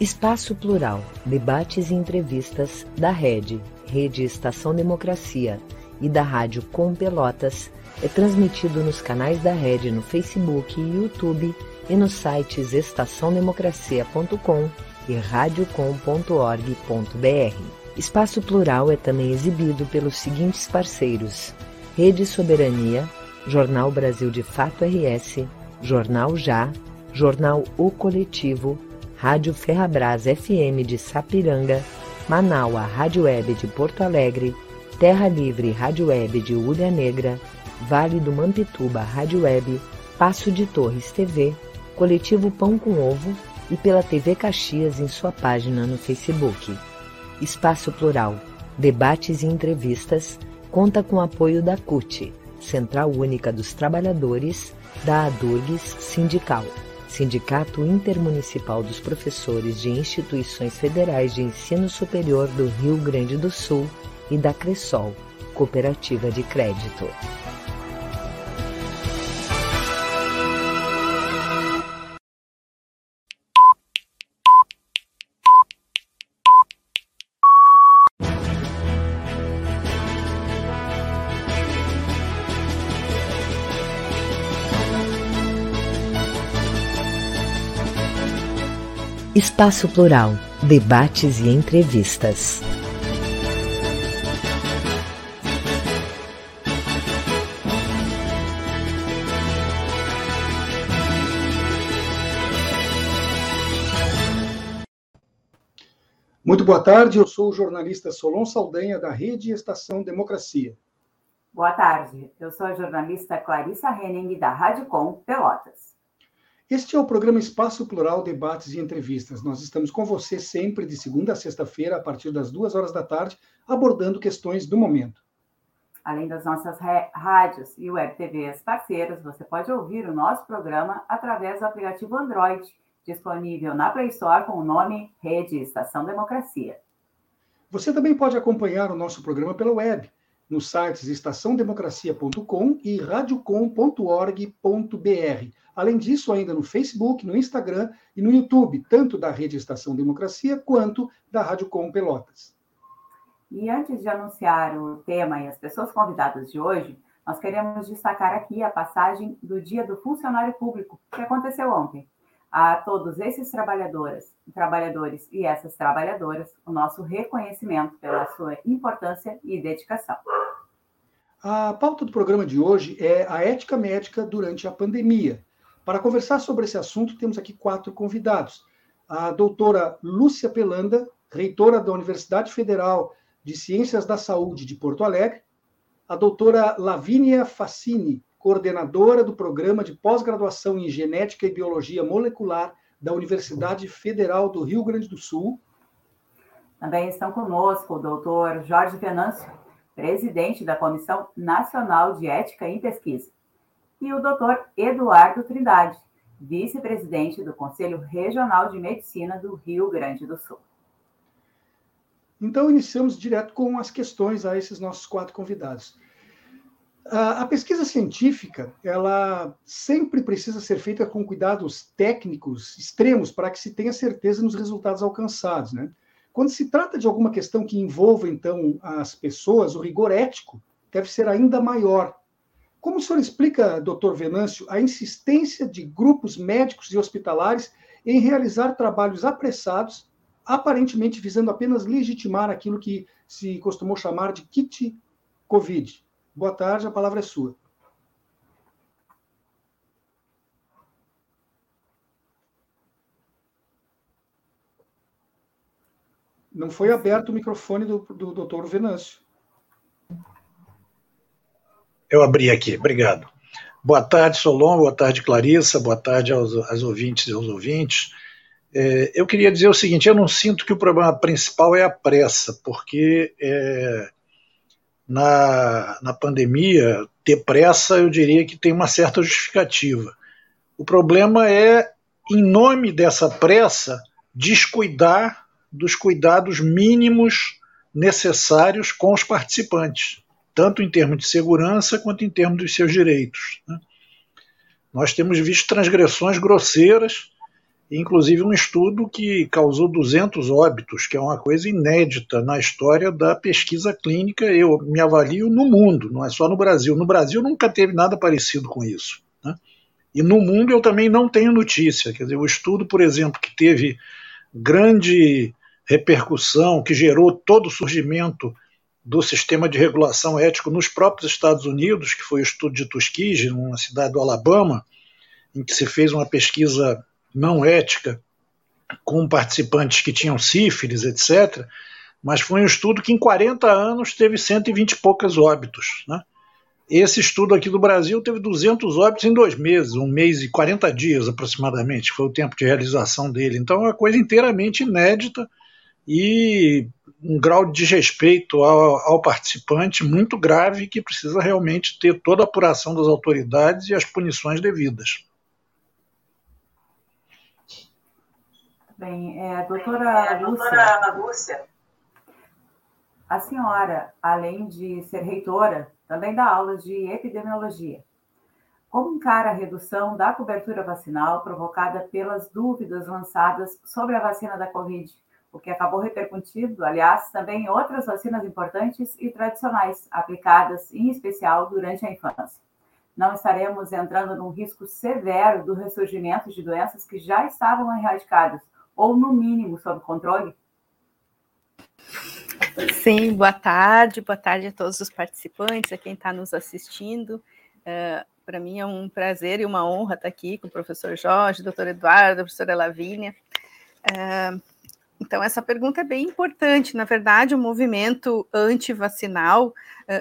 Espaço Plural, debates e entrevistas da Rede, Rede Estação Democracia e da Rádio Com Pelotas é transmitido nos canais da Rede no Facebook e YouTube e nos sites estaçãodemocracia.com e radiocom.org.br. Espaço Plural é também exibido pelos seguintes parceiros: Rede Soberania, Jornal Brasil de Fato RS, Jornal Já, Jornal O Coletivo, Rádio Ferrabras FM de Sapiranga, Manaua Rádio Web de Porto Alegre, Terra Livre Rádio Web de Ulha Negra, Vale do Mampituba Rádio Web, Passo de Torres TV, Coletivo Pão com Ovo e pela TV Caxias em sua página no Facebook. Espaço Plural, debates e entrevistas, conta com apoio da CUT, Central Única dos Trabalhadores, da ADURGS Sindical. Sindicato Intermunicipal dos Professores de Instituições Federais de Ensino Superior do Rio Grande do Sul e da Cressol, Cooperativa de Crédito. Espaço Plural, debates e entrevistas. Muito boa tarde, eu sou o jornalista Solon Saldanha, da Rede Estação Democracia. Boa tarde, eu sou a jornalista Clarissa Henning, da Rádio Com Pelotas. Este é o programa Espaço Plural Debates e Entrevistas. Nós estamos com você sempre de segunda a sexta-feira, a partir das duas horas da tarde, abordando questões do momento. Além das nossas rádios e web TVs parceiras, você pode ouvir o nosso programa através do aplicativo Android, disponível na Play Store com o nome Rede Estação Democracia. Você também pode acompanhar o nosso programa pela web, nos sites estaçãodemocracia.com e radiocom.org.br Além disso, ainda no Facebook, no Instagram e no YouTube, tanto da Rede Estação Democracia quanto da Rádio Com Pelotas. E antes de anunciar o tema e as pessoas convidadas de hoje, nós queremos destacar aqui a passagem do Dia do Funcionário Público, que aconteceu ontem. A todos esses trabalhadoras, trabalhadores e essas trabalhadoras, o nosso reconhecimento pela sua importância e dedicação. A pauta do programa de hoje é a ética médica durante a pandemia. Para conversar sobre esse assunto, temos aqui quatro convidados. A doutora Lúcia Pelanda, reitora da Universidade Federal de Ciências da Saúde de Porto Alegre, a doutora Lavínia Facini, coordenadora do programa de pós-graduação em Genética e Biologia Molecular da Universidade Federal do Rio Grande do Sul. Também estão conosco o doutor Jorge Venâncio, presidente da Comissão Nacional de Ética em Pesquisa e o Dr. Eduardo Trindade, vice-presidente do Conselho Regional de Medicina do Rio Grande do Sul. Então, iniciamos direto com as questões a esses nossos quatro convidados. A pesquisa científica, ela sempre precisa ser feita com cuidados técnicos extremos para que se tenha certeza nos resultados alcançados, né? Quando se trata de alguma questão que envolva, então, as pessoas, o rigor ético deve ser ainda maior, como o senhor explica, doutor Venâncio, a insistência de grupos médicos e hospitalares em realizar trabalhos apressados, aparentemente visando apenas legitimar aquilo que se costumou chamar de kit Covid? Boa tarde, a palavra é sua. Não foi aberto o microfone do, do doutor Venâncio. Eu abri aqui, obrigado. Boa tarde, Solon, boa tarde, Clarissa, boa tarde aos, aos ouvintes e aos ouvintes. É, eu queria dizer o seguinte: eu não sinto que o problema principal é a pressa, porque é, na, na pandemia, ter pressa, eu diria que tem uma certa justificativa. O problema é, em nome dessa pressa, descuidar dos cuidados mínimos necessários com os participantes tanto em termos de segurança quanto em termos dos seus direitos. Né? Nós temos visto transgressões grosseiras inclusive um estudo que causou 200 óbitos, que é uma coisa inédita na história da pesquisa clínica. Eu me avalio no mundo, não é só no Brasil. No Brasil nunca teve nada parecido com isso. Né? E no mundo eu também não tenho notícia. Quer dizer, o estudo, por exemplo, que teve grande repercussão, que gerou todo o surgimento do sistema de regulação ético nos próprios Estados Unidos, que foi o estudo de Tuskegee, numa cidade do Alabama, em que se fez uma pesquisa não ética com participantes que tinham sífilis, etc. Mas foi um estudo que em 40 anos teve 120 e poucas óbitos. Né? Esse estudo aqui do Brasil teve 200 óbitos em dois meses, um mês e 40 dias aproximadamente, foi o tempo de realização dele. Então é uma coisa inteiramente inédita e um grau de desrespeito ao, ao, participante muito grave que precisa realmente ter toda a apuração das autoridades e as punições devidas. Bem, é, doutora, é, doutora Lúcia, a senhora, além de ser reitora, também dá aulas de epidemiologia. Como encara a redução da cobertura vacinal provocada pelas dúvidas lançadas sobre a vacina da Covid? o que acabou repercutindo, aliás, também em outras vacinas importantes e tradicionais, aplicadas em especial durante a infância. Não estaremos entrando num risco severo do ressurgimento de doenças que já estavam erradicadas, ou no mínimo sob controle? Sim, boa tarde, boa tarde a todos os participantes, a quem está nos assistindo. Uh, Para mim é um prazer e uma honra estar aqui com o professor Jorge, doutor Eduardo, a professora Lavínia. Uh, então, essa pergunta é bem importante. Na verdade, o movimento anti-vacinal uh,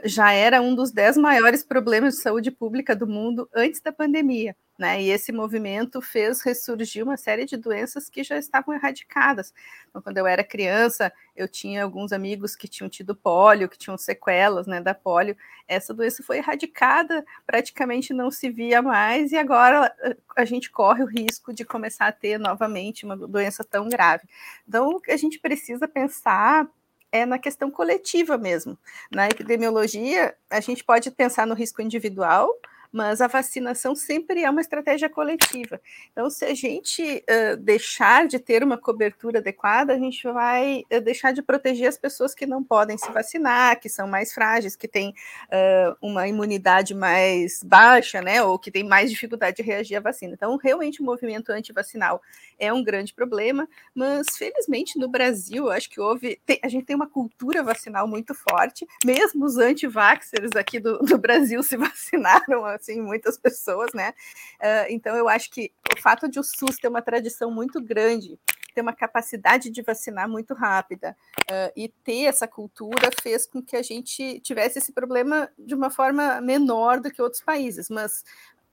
já era um dos dez maiores problemas de saúde pública do mundo antes da pandemia. Né? E esse movimento fez ressurgir uma série de doenças que já estavam erradicadas. Então, quando eu era criança, eu tinha alguns amigos que tinham tido pólio, que tinham sequelas né, da pólio. Essa doença foi erradicada, praticamente não se via mais, e agora a gente corre o risco de começar a ter novamente uma doença tão grave. Então, o que a gente precisa pensar é na questão coletiva mesmo. Na epidemiologia, a gente pode pensar no risco individual, mas a vacinação sempre é uma estratégia coletiva. Então, se a gente uh, deixar de ter uma cobertura adequada, a gente vai uh, deixar de proteger as pessoas que não podem se vacinar, que são mais frágeis, que têm uh, uma imunidade mais baixa, né, ou que têm mais dificuldade de reagir à vacina. Então, realmente, o movimento antivacinal é um grande problema, mas felizmente no Brasil, acho que houve, tem, a gente tem uma cultura vacinal muito forte, mesmo os anti-vaxxers aqui do, do Brasil se vacinaram assim, muitas pessoas, né? Uh, então eu acho que o fato de o SUS ter uma tradição muito grande, ter uma capacidade de vacinar muito rápida uh, e ter essa cultura fez com que a gente tivesse esse problema de uma forma menor do que outros países, mas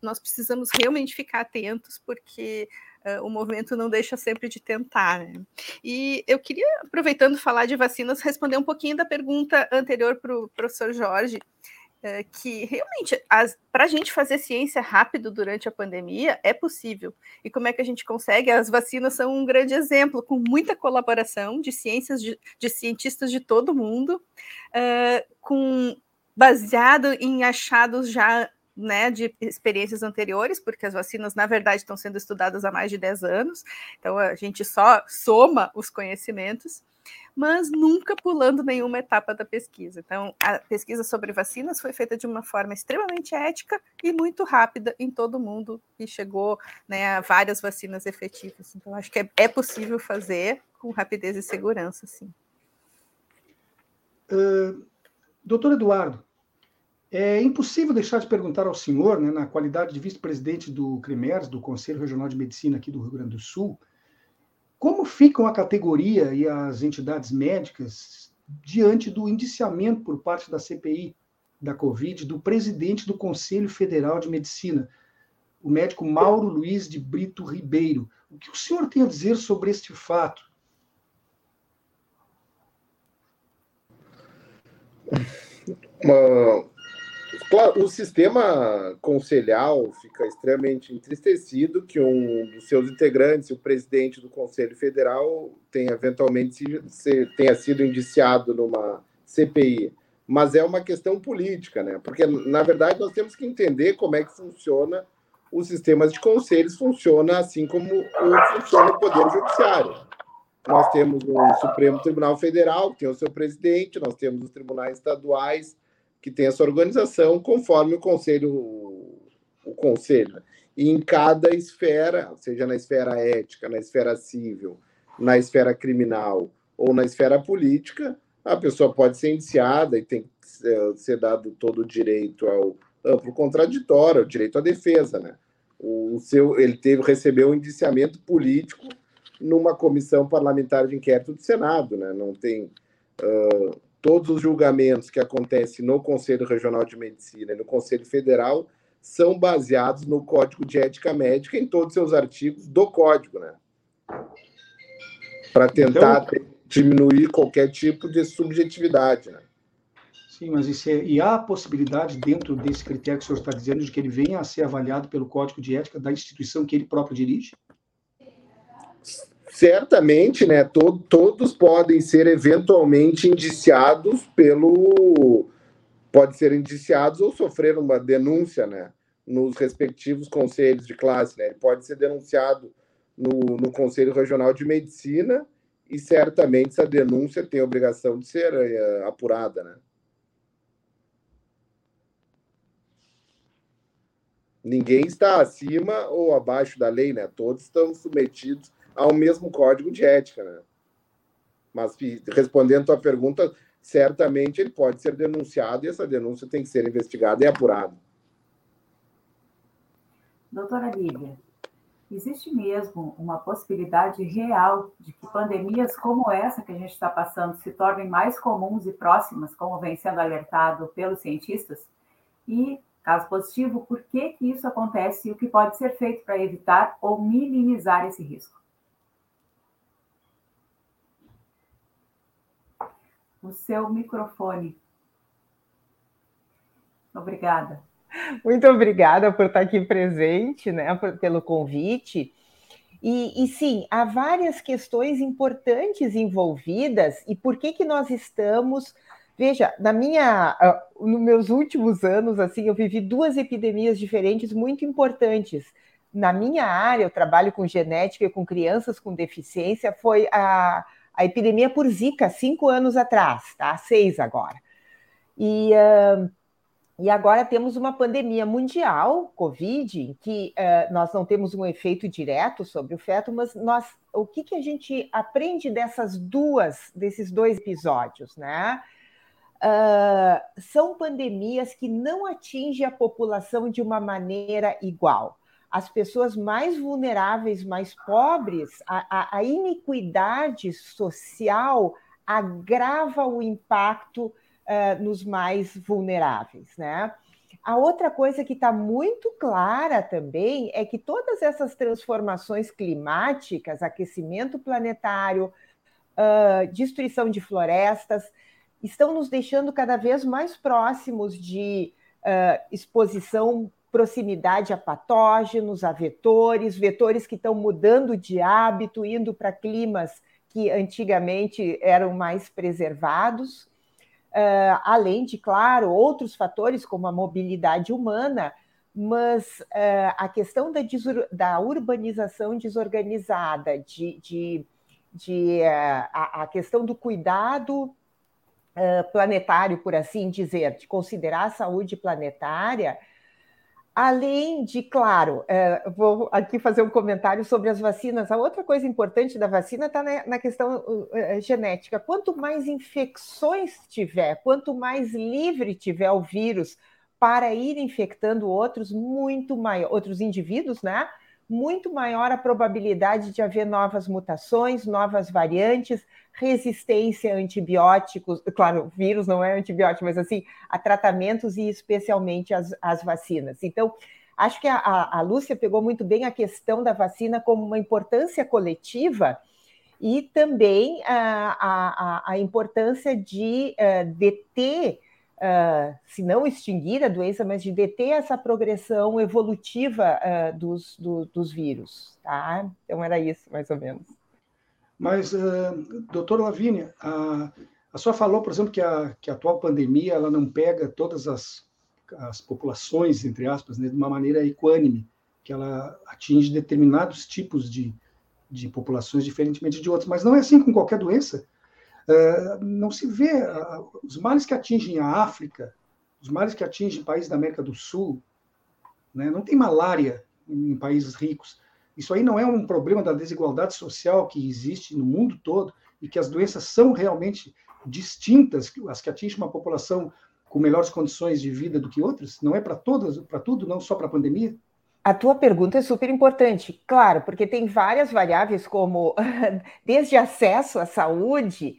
nós precisamos realmente ficar atentos porque Uh, o movimento não deixa sempre de tentar. Né? E eu queria, aproveitando falar de vacinas, responder um pouquinho da pergunta anterior para o professor Jorge, é, que realmente para a gente fazer ciência rápido durante a pandemia é possível. E como é que a gente consegue? As vacinas são um grande exemplo, com muita colaboração de ciências de, de cientistas de todo mundo, uh, com baseado em achados já né, de experiências anteriores, porque as vacinas, na verdade, estão sendo estudadas há mais de 10 anos, então a gente só soma os conhecimentos mas nunca pulando nenhuma etapa da pesquisa. Então, a pesquisa sobre vacinas foi feita de uma forma extremamente ética e muito rápida em todo mundo e chegou né, a várias vacinas efetivas. Então, acho que é, é possível fazer com rapidez e segurança, sim. Uh, doutor Eduardo, é impossível deixar de perguntar ao senhor, né, na qualidade de vice-presidente do CREMERS, do Conselho Regional de Medicina aqui do Rio Grande do Sul, como ficam a categoria e as entidades médicas diante do indiciamento por parte da CPI da Covid do presidente do Conselho Federal de Medicina, o médico Mauro Luiz de Brito Ribeiro? O que o senhor tem a dizer sobre este fato? Claro, o sistema conselhal fica extremamente entristecido que um dos seus integrantes, o presidente do Conselho Federal, tenha eventualmente se, tenha sido indiciado numa CPI. Mas é uma questão política, né? Porque, na verdade, nós temos que entender como é que funciona os sistemas de conselhos funcionam assim como funciona o Poder Judiciário. Nós temos o Supremo Tribunal Federal, que tem o seu presidente, nós temos os tribunais estaduais, que tem essa organização, conforme o conselho, o conselho. E em cada esfera, seja na esfera ética, na esfera civil, na esfera criminal ou na esfera política, a pessoa pode ser indiciada e tem que ser dado todo o direito ao amplo contraditório, o direito à defesa, né? O seu, ele teve recebeu um indiciamento político numa comissão parlamentar de inquérito do Senado, né? Não tem uh, todos os julgamentos que acontecem no Conselho Regional de Medicina e no Conselho Federal são baseados no Código de Ética Médica em todos os seus artigos do Código, né? Para tentar então, diminuir qualquer tipo de subjetividade, né? Sim, mas isso é, e há a possibilidade, dentro desse critério que o senhor está dizendo, de que ele venha a ser avaliado pelo Código de Ética da instituição que ele próprio dirige? Certamente, né? To todos podem ser eventualmente indiciados pelo. Pode ser indiciados ou sofrer uma denúncia, né? Nos respectivos conselhos de classe, né? Ele pode ser denunciado no, no Conselho Regional de Medicina e certamente essa denúncia tem a obrigação de ser é, apurada, né? Ninguém está acima ou abaixo da lei, né? Todos estão submetidos ao mesmo código de ética, né? Mas respondendo a tua pergunta, certamente ele pode ser denunciado e essa denúncia tem que ser investigada e apurada. Doutora Lívia, existe mesmo uma possibilidade real de que pandemias como essa que a gente está passando se tornem mais comuns e próximas, como vem sendo alertado pelos cientistas? E Caso positivo, por que, que isso acontece e o que pode ser feito para evitar ou minimizar esse risco? O seu microfone. Obrigada. Muito obrigada por estar aqui presente, né, pelo convite. E, e, sim, há várias questões importantes envolvidas e por que, que nós estamos Veja, na minha, uh, nos meus últimos anos, assim, eu vivi duas epidemias diferentes muito importantes. Na minha área, eu trabalho com genética e com crianças com deficiência, foi a, a epidemia por Zika, cinco anos atrás, tá? Seis agora. E, uh, e agora temos uma pandemia mundial, Covid, em que uh, nós não temos um efeito direto sobre o feto, mas nós, o que, que a gente aprende dessas duas, desses dois episódios, né? uh, são pandemias que não atingem a população de uma maneira igual. As pessoas mais vulneráveis, mais pobres, a, a, a iniquidade social agrava o impacto uh, nos mais vulneráveis, né? A outra coisa que está muito clara também é que todas essas transformações climáticas, aquecimento planetário, uh, destruição de florestas, estão nos deixando cada vez mais próximos de uh, exposição, proximidade a patógenos, a vetores, vetores que estão mudando de hábito, indo para climas que antigamente eram mais preservados, uh, além de, claro, outros fatores como a mobilidade humana, mas uh, a questão da, da, urbanização desorganizada, de, de, de uh, a, a, questão do cuidado planetário, por assim dizer, de considerar a saúde planetária, além de, claro, uh, vou aqui fazer um comentário sobre as vacinas. A outra coisa importante da vacina está na, na, questão uh, genética. Quanto mais infecções tiver, quanto mais livre tiver o vírus para ir infectando outros, muito maior, outros indivíduos, né? Muito maior a probabilidade de haver novas mutações, novas variantes, resistência a antibióticos, claro, vírus não é antibiótico, mas assim, a tratamentos e especialmente as, as vacinas. Então, acho que a, a, Lúcia pegou muito bem a questão da vacina como uma importância coletiva e também a, a, a importância de uh, deter uh, se não extinguir a doença, mas de deter essa progressão evolutiva uh, dos, do, dos vírus. Tá? Então, era isso, mais ou menos. Mas, uh, doutora Lavínia, a, a senhora falou, por exemplo, que a, que a atual pandemia ela não pega todas as, as populações, entre aspas, né, de uma maneira equânime. que ela atinge determinados tipos de, de populações, diferentemente de outras. Mas não é assim com qualquer doença. Uh, não se vê os males que atingem a África, os males que atingem países da América do Sul, né? não tem malária em, países ricos. Isso aí não é um problema da desigualdade social que existe no mundo todo e que as doenças são realmente distintas, as que atingem uma população com melhores condições de vida do que outras? Não é para todas, para tudo, não só para a pandemia? A tua pergunta é super importante, claro, porque tem várias variáveis, como desde acesso à saúde,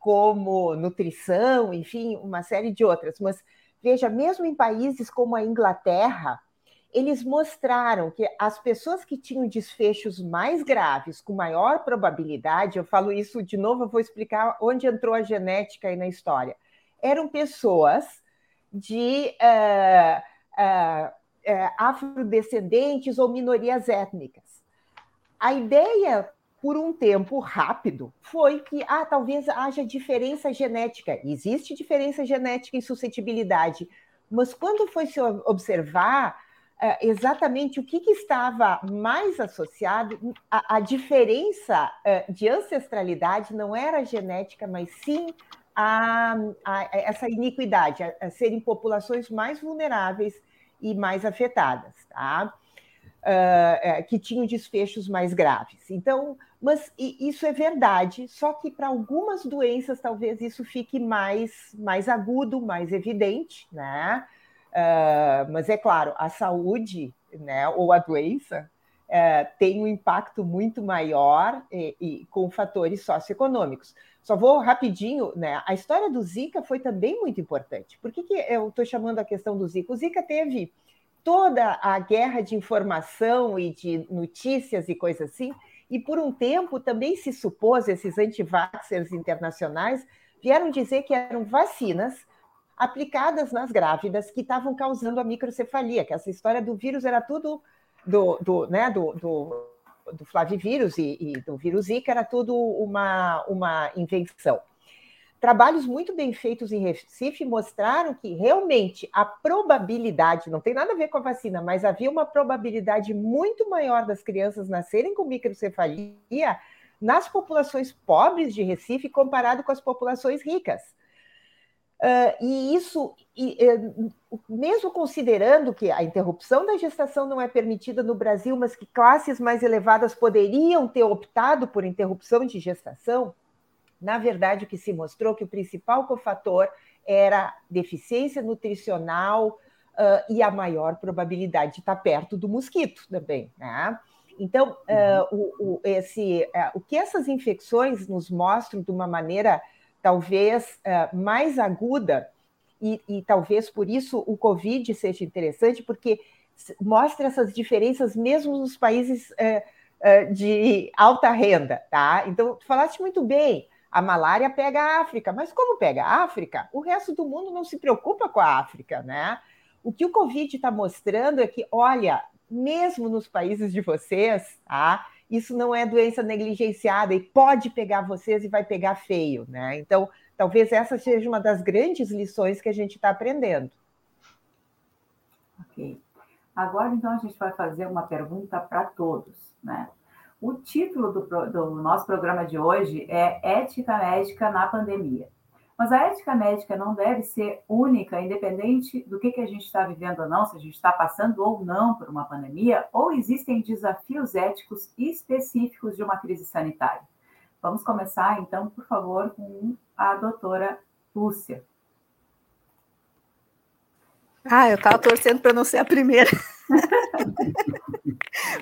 como nutrição, enfim, uma série de outras. Mas veja, mesmo em países como a Inglaterra, eles mostraram que as pessoas que tinham desfechos mais graves, com maior probabilidade, eu falo isso de novo, eu vou explicar onde entrou a genética aí na história, eram pessoas de uh, uh, uh, afrodescendentes ou minorias étnicas. A ideia, por um tempo rápido, foi que ah, talvez haja diferença genética. Existe diferença genética em suscetibilidade, mas quando foi se observar é, exatamente o que, que, estava mais associado, a, a diferença é, de ancestralidade não era genética, mas sim a, a, essa iniquidade, a, a, serem populações mais vulneráveis e mais afetadas, tá? Uh, que tinham desfechos mais graves. Então, mas isso é verdade, só que para algumas doenças talvez isso fique mais, mais agudo, mais evidente, né? Uh, mas é claro, a saúde né, ou a doença uh, tem um impacto muito maior e, e, com fatores socioeconômicos. Só vou rapidinho, né? A história do Zika foi também muito importante. Por que, que eu estou chamando a questão do Zika? O Zika teve toda a guerra de informação e de notícias e coisas assim, e por um tempo também se supôs, esses antivaxers internacionais vieram dizer que eram vacinas aplicadas nas grávidas que estavam causando a microcefalia, que essa história do vírus era tudo do, do, né, do, do, do flavivírus e, e do vírus Zika, era tudo uma, uma invenção. Trabalhos muito bem feitos em Recife mostraram que realmente a probabilidade, não tem nada a ver com a vacina, mas havia uma probabilidade muito maior das crianças nascerem com microcefalia nas populações pobres de Recife comparado com as populações ricas. Uh, e isso, e, mesmo considerando que a interrupção da gestação não é permitida no Brasil, mas que classes mais elevadas poderiam ter optado por interrupção de gestação, na verdade, o que se mostrou é que o principal cofator era deficiência nutricional uh, e a maior probabilidade de estar perto do mosquito também. Né? Então, uh, o, o, esse, o que essas infecções nos mostram de uma maneira talvez uh, mais aguda, e, e, talvez por isso o Covid seja interessante, porque mostra essas diferenças mesmo nos países uh, uh, de alta renda, tá? Então, tu falaste muito bem, a malária pega a África, mas como pega a África, o resto do mundo não se preocupa com a África, né? O que o Covid está mostrando é que, olha, mesmo nos países de vocês, tá? isso não é doença negligenciada e pode pegar vocês e vai pegar feio, né? Então, talvez essa seja uma das grandes lições que a gente está aprendendo. Ok. Agora, então, a gente vai fazer uma pergunta para todos, né? O título do, do nosso programa de hoje é Ética Médica na Pandemia. Mas a ética médica não deve ser única, independente do que, que a gente está vivendo ou não, se a gente está passando ou não por uma pandemia, ou existem desafios éticos específicos de uma crise sanitária. Vamos começar, então, por favor, com a doutora Lúcia. Ah, eu estava torcendo para não ser a primeira.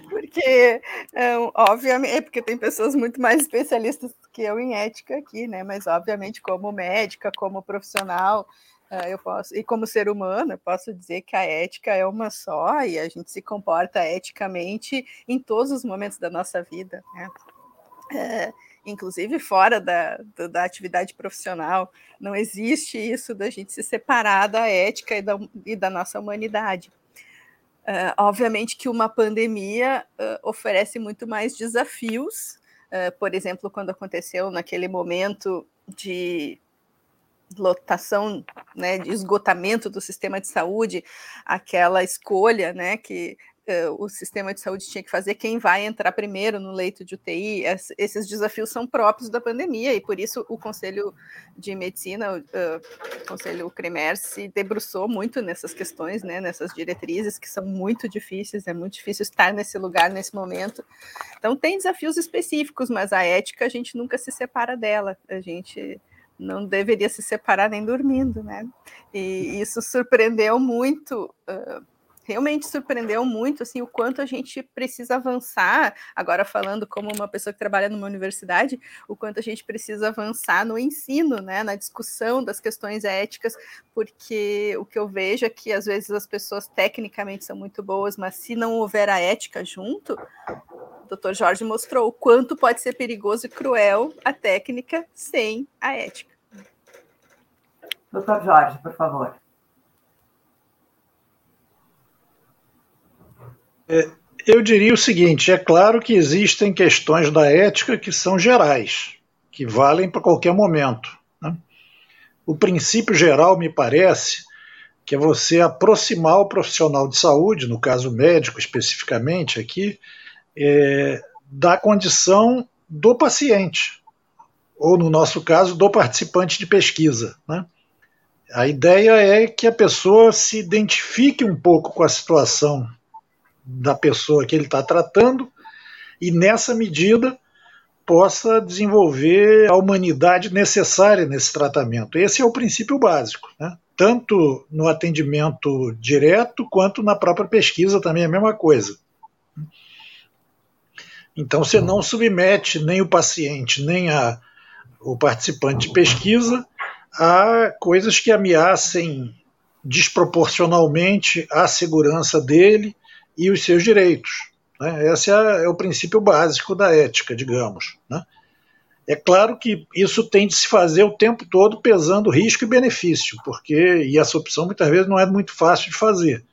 porque, é, obviamente, é porque tem pessoas muito mais especialistas que eu em ética aqui, né? Mas, obviamente, como médica, como profissional, é, eu posso, e como ser humano, eu posso dizer que a ética é uma só e a gente se comporta eticamente em todos os momentos da nossa vida, né? É, inclusive fora da, da, da, atividade profissional. Não existe isso da gente se separar da ética e da, e da nossa humanidade. Uh, obviamente que uma pandemia uh, oferece muito mais desafios, uh, por exemplo, quando aconteceu naquele momento de lotação, né, de esgotamento do sistema de saúde, aquela escolha, né, que o sistema de saúde tinha que fazer, quem vai entrar primeiro no leito de UTI, esses desafios são próprios da pandemia, e por isso o Conselho de Medicina, uh, o Conselho CREMER, se debruçou muito nessas questões, né, nessas diretrizes, que são muito difíceis, é muito difícil estar nesse lugar, nesse momento. Então, tem desafios específicos, mas a ética, a gente nunca se separa dela, a gente não deveria se separar nem dormindo, né? E isso surpreendeu muito uh, realmente surpreendeu muito assim o quanto a gente precisa avançar agora falando como uma pessoa que trabalha numa universidade o quanto a gente precisa avançar no ensino né na discussão das questões éticas porque o que eu vejo é que às vezes as pessoas tecnicamente são muito boas mas se não houver a ética junto o Dr. Jorge mostrou o quanto pode ser perigoso e cruel a técnica sem a ética Doutor Jorge, por favor. Eu diria o seguinte: é claro que existem questões da ética que são gerais, que valem para qualquer momento. Né? O princípio geral, me parece, que é você aproximar o profissional de saúde, no caso médico especificamente aqui, é, da condição do paciente, ou no nosso caso, do participante de pesquisa. Né? A ideia é que a pessoa se identifique um pouco com a situação da pessoa que ele está tratando e, nessa medida, possa desenvolver a humanidade necessária nesse tratamento. Esse é o princípio básico, né? tanto no atendimento direto quanto na própria pesquisa também é a mesma coisa. Então você não submete nem o paciente, nem a, o participante de pesquisa a coisas que ameacem desproporcionalmente a segurança dele e os seus direitos. Né? Esse é, é, o princípio básico da ética, digamos. Né? É claro que isso tem de se fazer o tempo todo pesando risco e benefício, porque e essa opção muitas vezes não é muito fácil de fazer.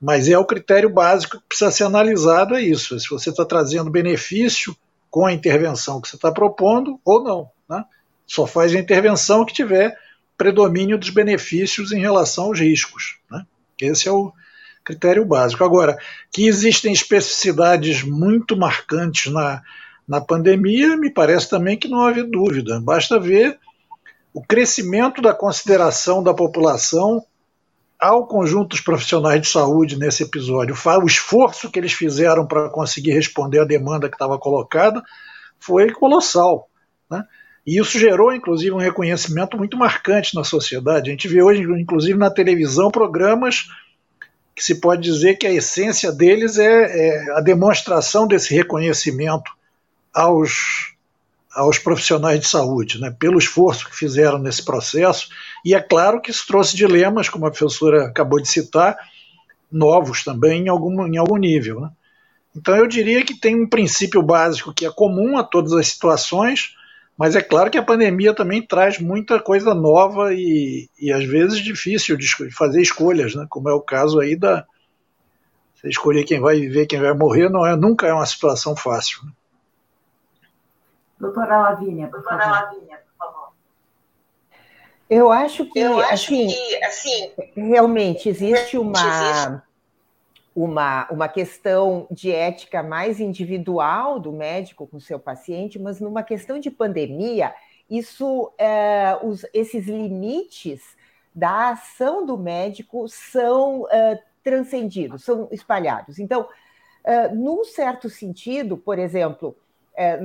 Mas é o critério básico que precisa ser analisado, é isso. Se você está trazendo benefício com a intervenção que você está propondo ou não. Né? Só faz a intervenção que tiver predomínio dos benefícios em relação aos riscos. Né? Esse é o, critério básico. Agora, que existem especificidades muito marcantes na, na pandemia, me parece também que não havia dúvida. Basta ver o crescimento da consideração da população ao conjunto dos profissionais de saúde nesse episódio. O esforço que eles fizeram para conseguir responder à demanda que estava colocada foi colossal. Né? E isso gerou, inclusive, um reconhecimento muito marcante na sociedade. A gente vê hoje, inclusive, na televisão, programas que se pode dizer que a essência deles é, é a demonstração desse reconhecimento aos, aos profissionais de saúde, né, pelo esforço que fizeram nesse processo. E é claro que isso trouxe dilemas, como a professora acabou de citar, novos também em algum, em algum nível. Né. Então eu diria que tem um princípio básico que é comum a todas as situações, mas é claro que a pandemia também traz muita coisa nova e, e às vezes difícil de fazer escolhas, né? como é o caso aí da. Você escolher quem vai viver, quem vai morrer, não é, nunca é uma situação fácil. Né? Doutora Lavínia, doutora Lavínia, por favor. Eu acho que, Eu acho assim, que assim, realmente existe uma. Existe uma, uma questão de ética mais individual do médico com seu paciente, mas numa questão de pandemia, isso, é, os, esses limites da ação do médico são é, transcendidos, são espalhados. Então, é, num certo sentido, por exemplo, é,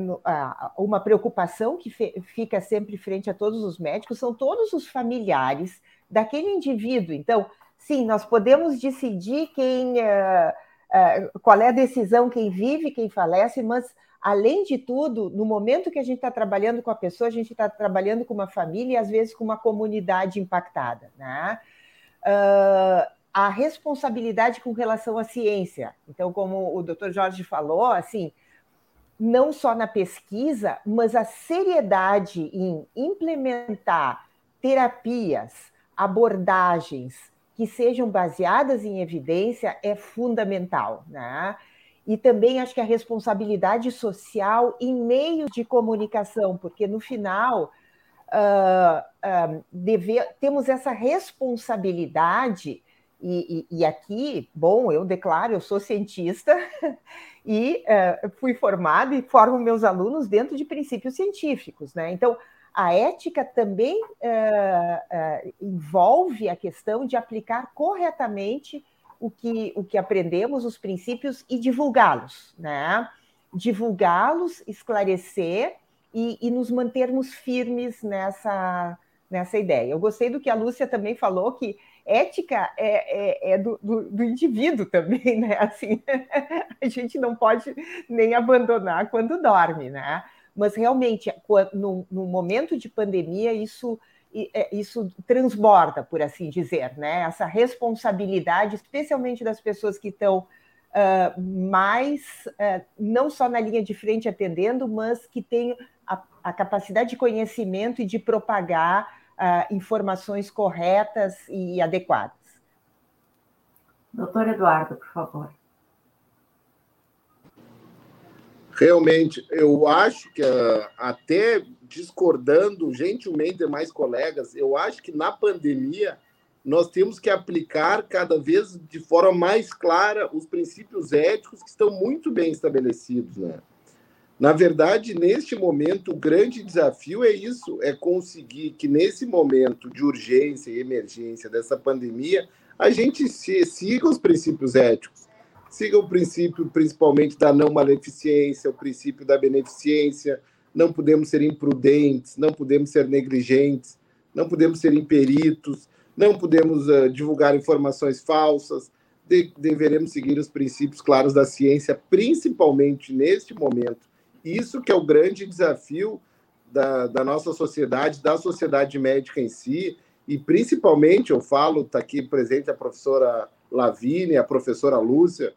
uma preocupação que fica sempre frente a todos os médicos são todos os familiares daquele indivíduo. Então, sim, nós podemos decidir quem, uh, uh, qual é a decisão, quem vive, quem falece, mas além de tudo, no momento que a gente está trabalhando com a pessoa, a gente está trabalhando com uma família e às vezes com uma comunidade impactada, né? Uh, a responsabilidade com relação à ciência. Então, como o Dr. Jorge falou, assim, não só na pesquisa, mas a seriedade em implementar terapias, abordagens, que sejam baseadas em evidência é fundamental, né? E também acho que a responsabilidade social em meios de comunicação, porque no final uh, uh, deve, temos essa responsabilidade E, e, e, aqui, bom, eu declaro, eu sou cientista e uh, fui formado e formo meus alunos dentro de princípios científicos, né? Então, a ética também uh, uh, envolve a questão de aplicar corretamente o que, o que aprendemos, os princípios, e divulgá-los, né? Divulgá-los, esclarecer e, e, nos mantermos firmes nessa, nessa ideia. Eu gostei do que a Lúcia também falou, que ética é, é, é do, do, do, indivíduo também, né? Assim, a gente não pode nem abandonar quando dorme, né? Mas realmente, no, no momento de pandemia, isso é, isso transborda, por assim dizer, né? Essa responsabilidade, especialmente das pessoas que estão uh, mais, uh, não só na linha de frente atendendo, mas que têm a, a capacidade de conhecimento e de propagar uh, informações corretas e adequadas. Doutor Eduardo, por favor. Realmente, eu acho que uh, até discordando gentilmente de mais colegas, eu acho que na pandemia nós temos que aplicar cada vez de forma mais clara os princípios éticos que estão muito bem estabelecidos, né? Na verdade, neste momento, o grande desafio é isso: é conseguir que, nesse momento de urgência e emergência dessa pandemia, a gente siga os princípios éticos. Siga o princípio, principalmente, da não maleficência, o princípio da beneficência. Não podemos ser imprudentes, não podemos ser negligentes, não podemos ser imperitos, não podemos uh, divulgar informações falsas. De deveremos seguir os princípios claros da ciência, principalmente neste momento isso que é o grande desafio da, da nossa sociedade, da sociedade médica em si, e principalmente, eu falo, está aqui presente a professora Lavínia, a professora Lúcia,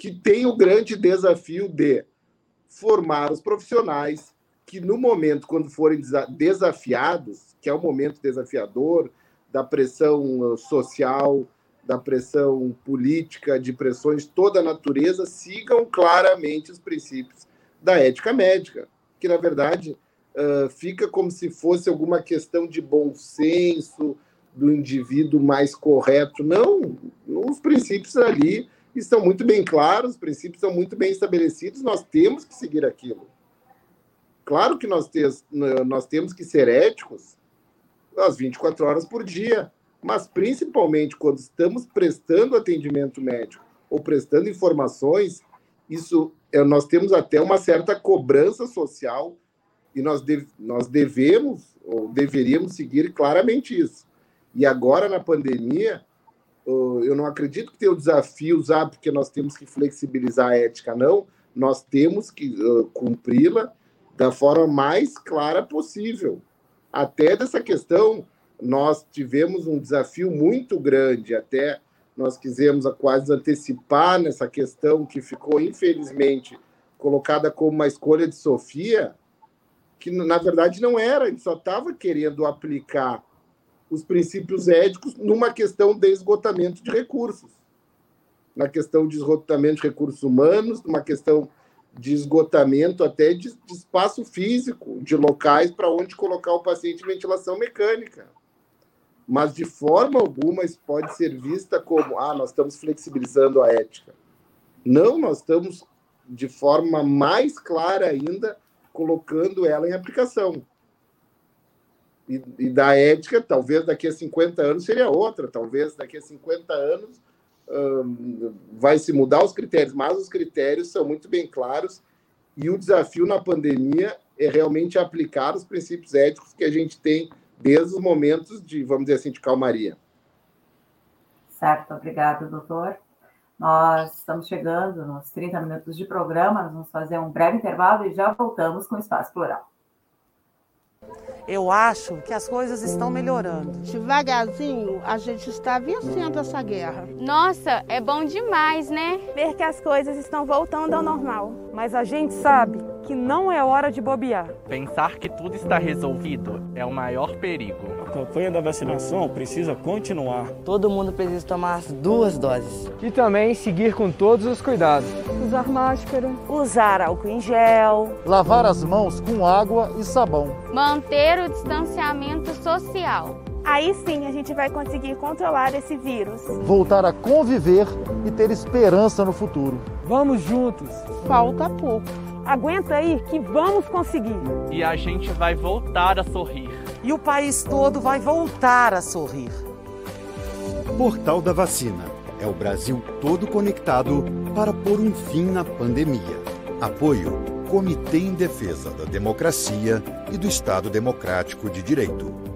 que tem o grande desafio de formar os profissionais que, no momento, quando forem desafiados, que é o momento desafiador da pressão social, da pressão política, de pressões de toda a natureza, sigam claramente os princípios da ética médica, que na verdade uh, fica como se fosse alguma questão de bom senso do indivíduo mais correto. Não, os princípios ali estão muito bem claros, os princípios estão muito bem estabelecidos, nós temos que seguir aquilo. Claro que nós, te, nós temos que ser éticos às 24 horas por dia, mas principalmente quando estamos prestando atendimento médico ou prestando informações, isso é, nós temos até uma certa cobrança social e nós, nós devemos ou deveríamos seguir claramente isso. E agora, na pandemia, eu não acredito que tenha o desafio usar porque nós temos que flexibilizar a ética, não. Nós temos que uh, cumpri-la da forma mais clara possível. Até dessa questão, nós tivemos um desafio muito grande, até nós quisemos quase antecipar nessa questão que ficou, infelizmente, colocada como uma escolha de Sofia, que na verdade não era, ele só estava querendo aplicar os princípios éticos numa questão de esgotamento de recursos, na questão de esgotamento de recursos humanos, numa questão de esgotamento até de, de espaço físico, de locais para onde colocar o paciente em ventilação mecânica mas de forma alguma isso pode ser vista como ah, nós estamos flexibilizando a ética. Não, nós estamos de forma mais clara ainda colocando ela em aplicação. E, e, da ética, talvez daqui a 50 anos seria outra, talvez daqui a 50 anos hum, vai se mudar os critérios, mas os critérios são muito bem claros e o desafio na pandemia é realmente aplicar os princípios éticos que a gente tem desde os momentos de, vamos dizer assim, de calmaria. Certo, obrigado, doutor. Nós estamos chegando nos 30 minutos de programa, nós vamos fazer um breve intervalo e já voltamos com o Espaço Plural. Eu acho que as coisas estão melhorando. Devagarzinho, a gente está vencendo essa guerra. Nossa, é bom demais, né? Ver que as coisas estão voltando ao normal. Mas a gente sabe que não é hora de bobear. Pensar que tudo está resolvido é o maior perigo. A campanha da vacinação precisa continuar. Todo mundo precisa tomar as duas doses. E também seguir com todos os cuidados. Usar máscara. Usar álcool em gel. Lavar as mãos com água e sabão. Manter o distanciamento social Aí sim a gente vai conseguir controlar esse vírus. Voltar a conviver e ter esperança no futuro. Vamos juntos. Falta pouco. Aguenta aí que vamos conseguir. E a gente vai voltar a sorrir. E o país todo vai voltar a sorrir. Portal da Vacina. É o Brasil todo conectado para pôr um fim na pandemia. Apoio Comitê em Defesa da Democracia e do Estado Democrático de Direito.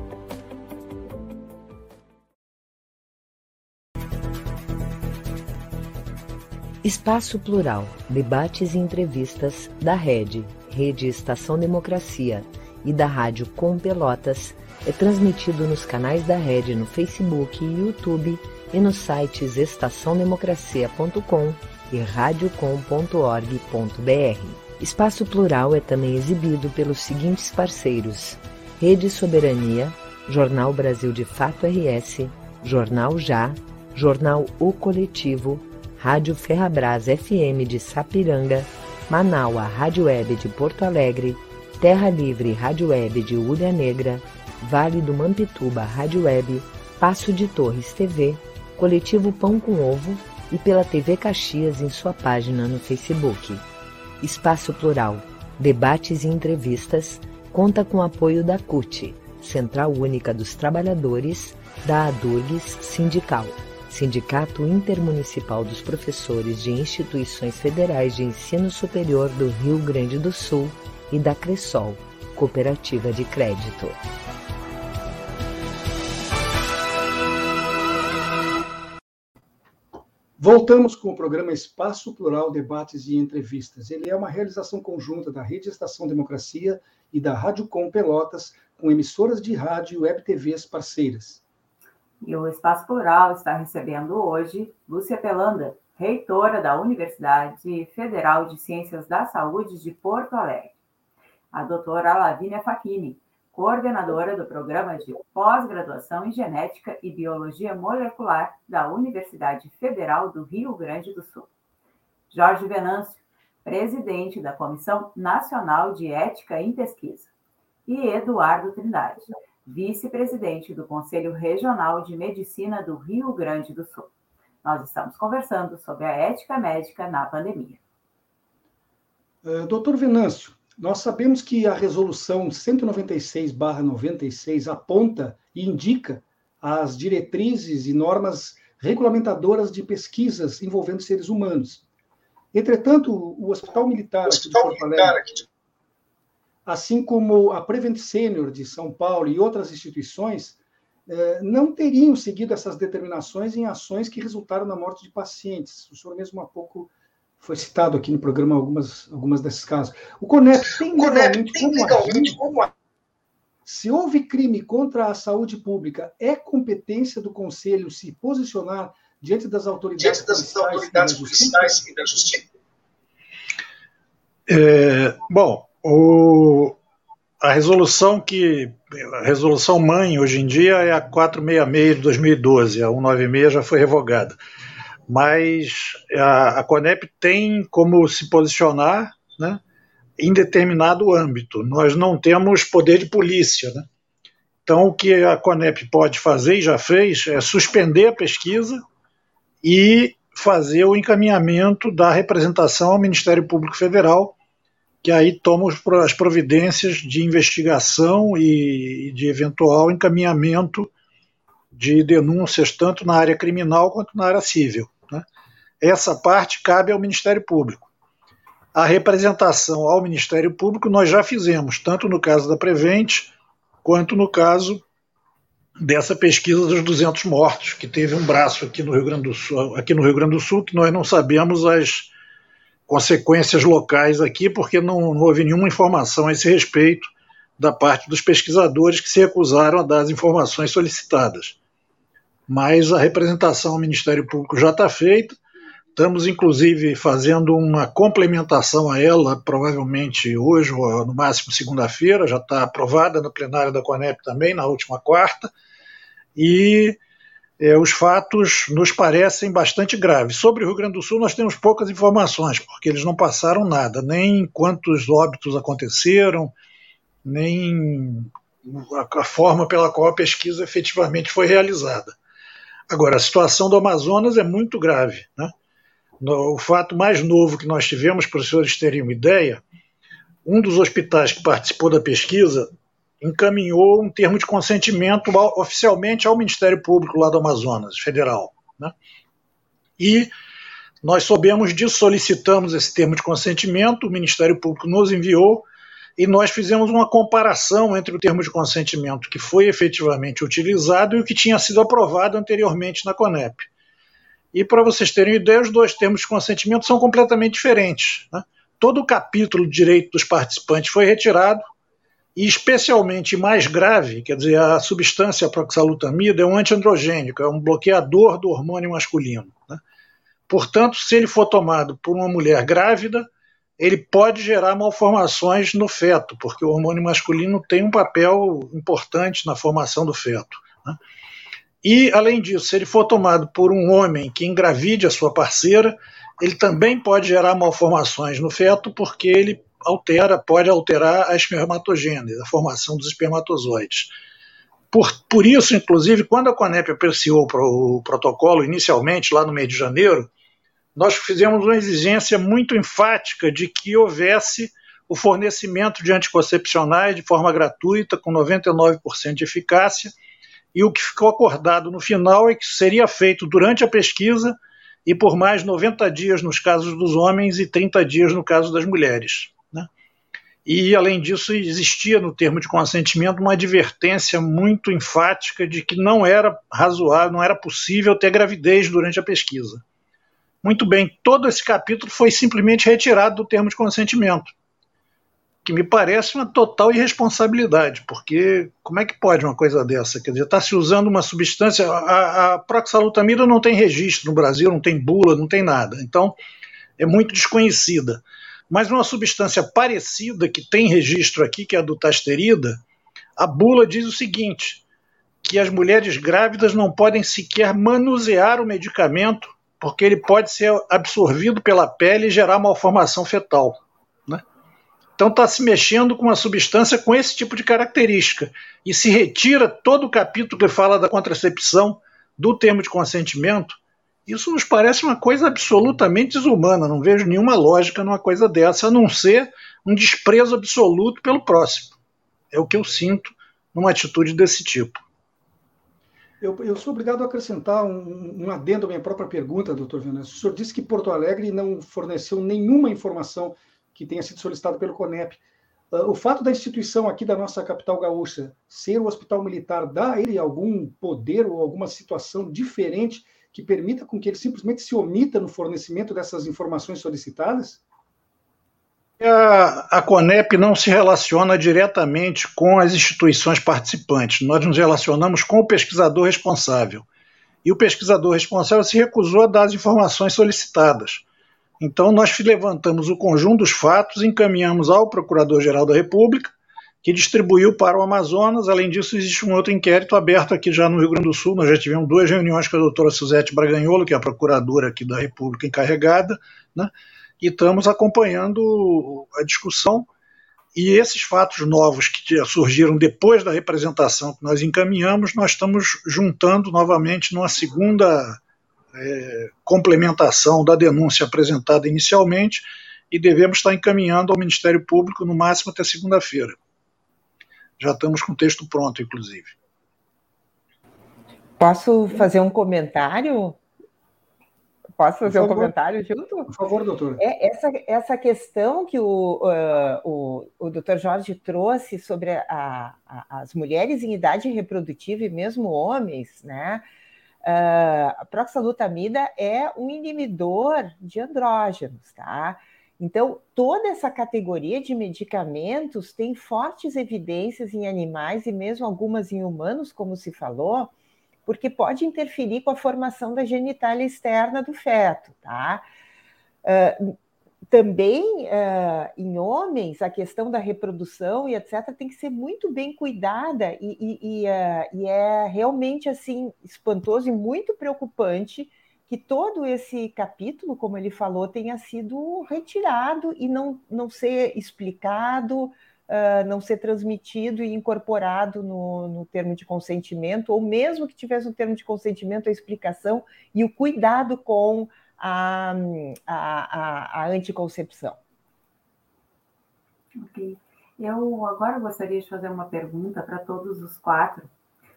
Espaço Plural, debates e entrevistas da Rede, Rede Estação Democracia e da Rádio Com Pelotas é transmitido nos canais da Rede no Facebook e YouTube e nos sites estaçãodemocracia.com e radiocom.org.br. Espaço Plural é também exibido pelos seguintes parceiros: Rede Soberania, Jornal Brasil de Fato RS, Jornal Já, Jornal O Coletivo, Rádio Ferrabras FM de Sapiranga, Manaua Rádio Web de Porto Alegre, Terra Livre Rádio Web de Ulha Negra, Vale do Mampituba Rádio Web, Passo de Torres TV, Coletivo Pão com Ovo e pela TV Caxias em sua página no Facebook. Espaço Plural, debates e entrevistas, conta com apoio da CUT, Central Única dos Trabalhadores, da ADURGS Sindical. Sindicato Intermunicipal dos Professores de Instituições Federais de Ensino Superior do Rio Grande do Sul e da Cressol, Cooperativa de Crédito. Voltamos com o programa Espaço Plural Debates e Entrevistas. Ele é uma realização conjunta da Rede Estação Democracia e da Rádio Com Pelotas, com emissoras de rádio e web TVs parceiras. E o Espaço Plural está recebendo hoje Lúcia Pelanda, reitora da Universidade Federal de Ciências da Saúde de Porto Alegre. A doutora Lavínia Facchini, coordenadora do programa de pós-graduação em Genética e Biologia Molecular da Universidade Federal do Rio Grande do Sul. Jorge Venâncio, presidente da Comissão Nacional de Ética em Pesquisa. E Eduardo Trindade, vice-presidente do Conselho Regional de Medicina do Rio Grande do Sul. Nós estamos conversando sobre a ética médica na pandemia. Uh, doutor Venâncio, nós sabemos que a resolução 196/96 aponta e indica as diretrizes e normas regulamentadoras de pesquisas envolvendo seres humanos. Entretanto, o Hospital Militar, o Hospital aqui de Porto Alegre, assim como a Prevent Senior de São Paulo e outras instituições, eh, não teriam seguido essas determinações em ações que resultaram na morte de pacientes. O senhor mesmo há pouco foi citado aqui no programa algumas, algumas desses casos. O CONEP tem legalmente, tem como, legalmente como Se houve crime contra a saúde pública, é competência do Conselho se posicionar diante das autoridades, diante das autoridades policiais e da justiça? É, bom, o, a resolução que a resolução mãe hoje em dia é a 466 de 2012, a 196 já foi revogada. Mas a, a Conep tem como se posicionar né, em determinado âmbito. Nós não temos poder de polícia. Né? Então, o que a Conep pode fazer e já fez é suspender a pesquisa e fazer o encaminhamento da representação ao Ministério Público Federal que aí tomam as providências de investigação e de eventual encaminhamento de denúncias tanto na área criminal quanto na área civil. Né? Essa parte cabe ao Ministério Público. A representação ao Ministério Público nós já fizemos, tanto no caso da Prevent, quanto no caso dessa pesquisa dos 200 mortos, que teve um braço aqui no Rio Grande do Sul, aqui no Rio Grande do Sul que nós não sabemos as consequências locais aqui, porque não, não houve nenhuma informação a esse respeito da parte dos pesquisadores que se recusaram a dar as informações solicitadas. Mas a representação ao Ministério Público já está feita, estamos inclusive fazendo uma complementação a ela, provavelmente hoje ou no máximo segunda-feira, já está aprovada na plenária da Conep também, na última quarta, e é, os fatos nos parecem bastante graves. Sobre o Rio Grande do Sul, nós temos poucas informações, porque eles não passaram nada, nem quantos óbitos aconteceram, nem a, a forma pela qual a pesquisa efetivamente foi realizada. Agora, a situação do Amazonas é muito grave. Né? No, o fato mais novo que nós tivemos, para os senhores terem uma ideia, um dos hospitais que participou da pesquisa encaminhou um termo de consentimento oficialmente ao Ministério Público lá do Amazonas Federal. Né? E nós soubemos disso, solicitamos esse termo de consentimento, o Ministério Público nos enviou e nós fizemos uma comparação entre o termo de consentimento que foi efetivamente utilizado e o que tinha sido aprovado anteriormente na CONEP. E para vocês terem ideia, os dois termos de consentimento são completamente diferentes. Né? Todo o capítulo de direito dos participantes foi retirado, e especialmente mais grave, quer dizer, a substância proxalutamida é um antiandrogênico, é um bloqueador do hormônio masculino. Né? Portanto, se ele for tomado por uma mulher grávida, ele pode gerar malformações no feto, porque o hormônio masculino tem um papel importante na formação do feto. Né? E, além disso, se ele for tomado por um homem que engravide a sua parceira, ele também pode gerar malformações no feto, porque ele altera, pode alterar a espermatogênese, a formação dos espermatozoides. Por, por isso, inclusive, quando a Conep apreciou o protocolo inicialmente, lá no mês de janeiro, nós fizemos uma exigência muito enfática de que houvesse o fornecimento de anticoncepcionais de forma gratuita, com 99% de eficácia, e o que ficou acordado no final é que seria feito durante a pesquisa e por mais 90 dias nos casos dos homens e 30 dias no caso das mulheres. E, além disso, existia no termo de consentimento uma advertência muito enfática de que não era razoável, não era possível ter gravidez durante a pesquisa. Muito bem, todo esse capítulo foi simplesmente retirado do termo de consentimento, que me parece uma total irresponsabilidade, porque como é que pode uma coisa dessa? Quer dizer, está se usando uma substância. A, a proxalutamida não tem registro no Brasil, não tem bula, não tem nada. Então, é muito desconhecida. Mas uma substância parecida que tem registro aqui, que é a dutasterida, a bula diz o seguinte: que as mulheres grávidas não podem sequer manusear o medicamento porque ele pode ser absorvido pela pele e gerar malformação fetal. Né? Então está se mexendo com uma substância com esse tipo de característica. E se retira todo o capítulo que fala da contracepção do termo de consentimento. Isso nos parece uma coisa absolutamente desumana. Não vejo nenhuma lógica numa coisa dessa, a não ser um desprezo absoluto pelo próximo. É o que eu sinto numa atitude desse tipo. Eu, eu, sou obrigado a acrescentar um, um adendo à minha própria pergunta, doutor Venâncio. O senhor disse que Porto Alegre não forneceu nenhuma informação que tenha sido solicitada pelo CONEP. Uh, o fato da instituição aqui da nossa capital gaúcha ser o hospital militar dá a ele algum poder ou alguma situação diferente que permita com que ele simplesmente se omita no fornecimento dessas informações solicitadas? A, a CONEP não se relaciona diretamente com as instituições participantes. Nós nos relacionamos com o pesquisador responsável. E o pesquisador responsável se recusou a dar as informações solicitadas. Então, nós levantamos o conjunto dos fatos, encaminhamos ao Procurador-Geral da República, que distribuiu para o Amazonas. Além disso, existe um outro inquérito aberto aqui já no Rio Grande do Sul. Nós já tivemos duas reuniões com a doutora Suzete Braganholo, que é a procuradora aqui da República encarregada, né? e estamos acompanhando a discussão. E esses fatos novos que surgiram depois da representação que nós encaminhamos, nós estamos juntando novamente numa segunda é, complementação da denúncia apresentada inicialmente e devemos estar encaminhando ao Ministério Público no máximo até segunda-feira. Já estamos com o texto pronto, inclusive. Posso fazer um comentário? Posso fazer um comentário junto? Por favor, doutor. É, essa, essa questão que o, uh, o, o doutor Jorge trouxe sobre a, a, as mulheres em idade reprodutiva e mesmo homens, né? Uh, a proxalutamida é um inibidor de andrógenos, tá? Então, toda essa categoria de medicamentos tem fortes evidências em animais e mesmo algumas em humanos, como se falou, porque pode interferir com a formação da genitália externa do feto, tá? Uh, também uh, em homens, a questão da reprodução e etc. tem que ser muito bem cuidada e, e, e, uh, e é realmente assim espantoso e muito preocupante que todo esse capítulo, como ele falou, tenha sido retirado e não, não ser explicado, uh, não ser transmitido e incorporado no, no termo de consentimento, ou mesmo que tivesse um termo de consentimento, a explicação e o cuidado com a, a, a, a anticoncepção. Ok. Eu agora gostaria de fazer uma pergunta para todos os quatro.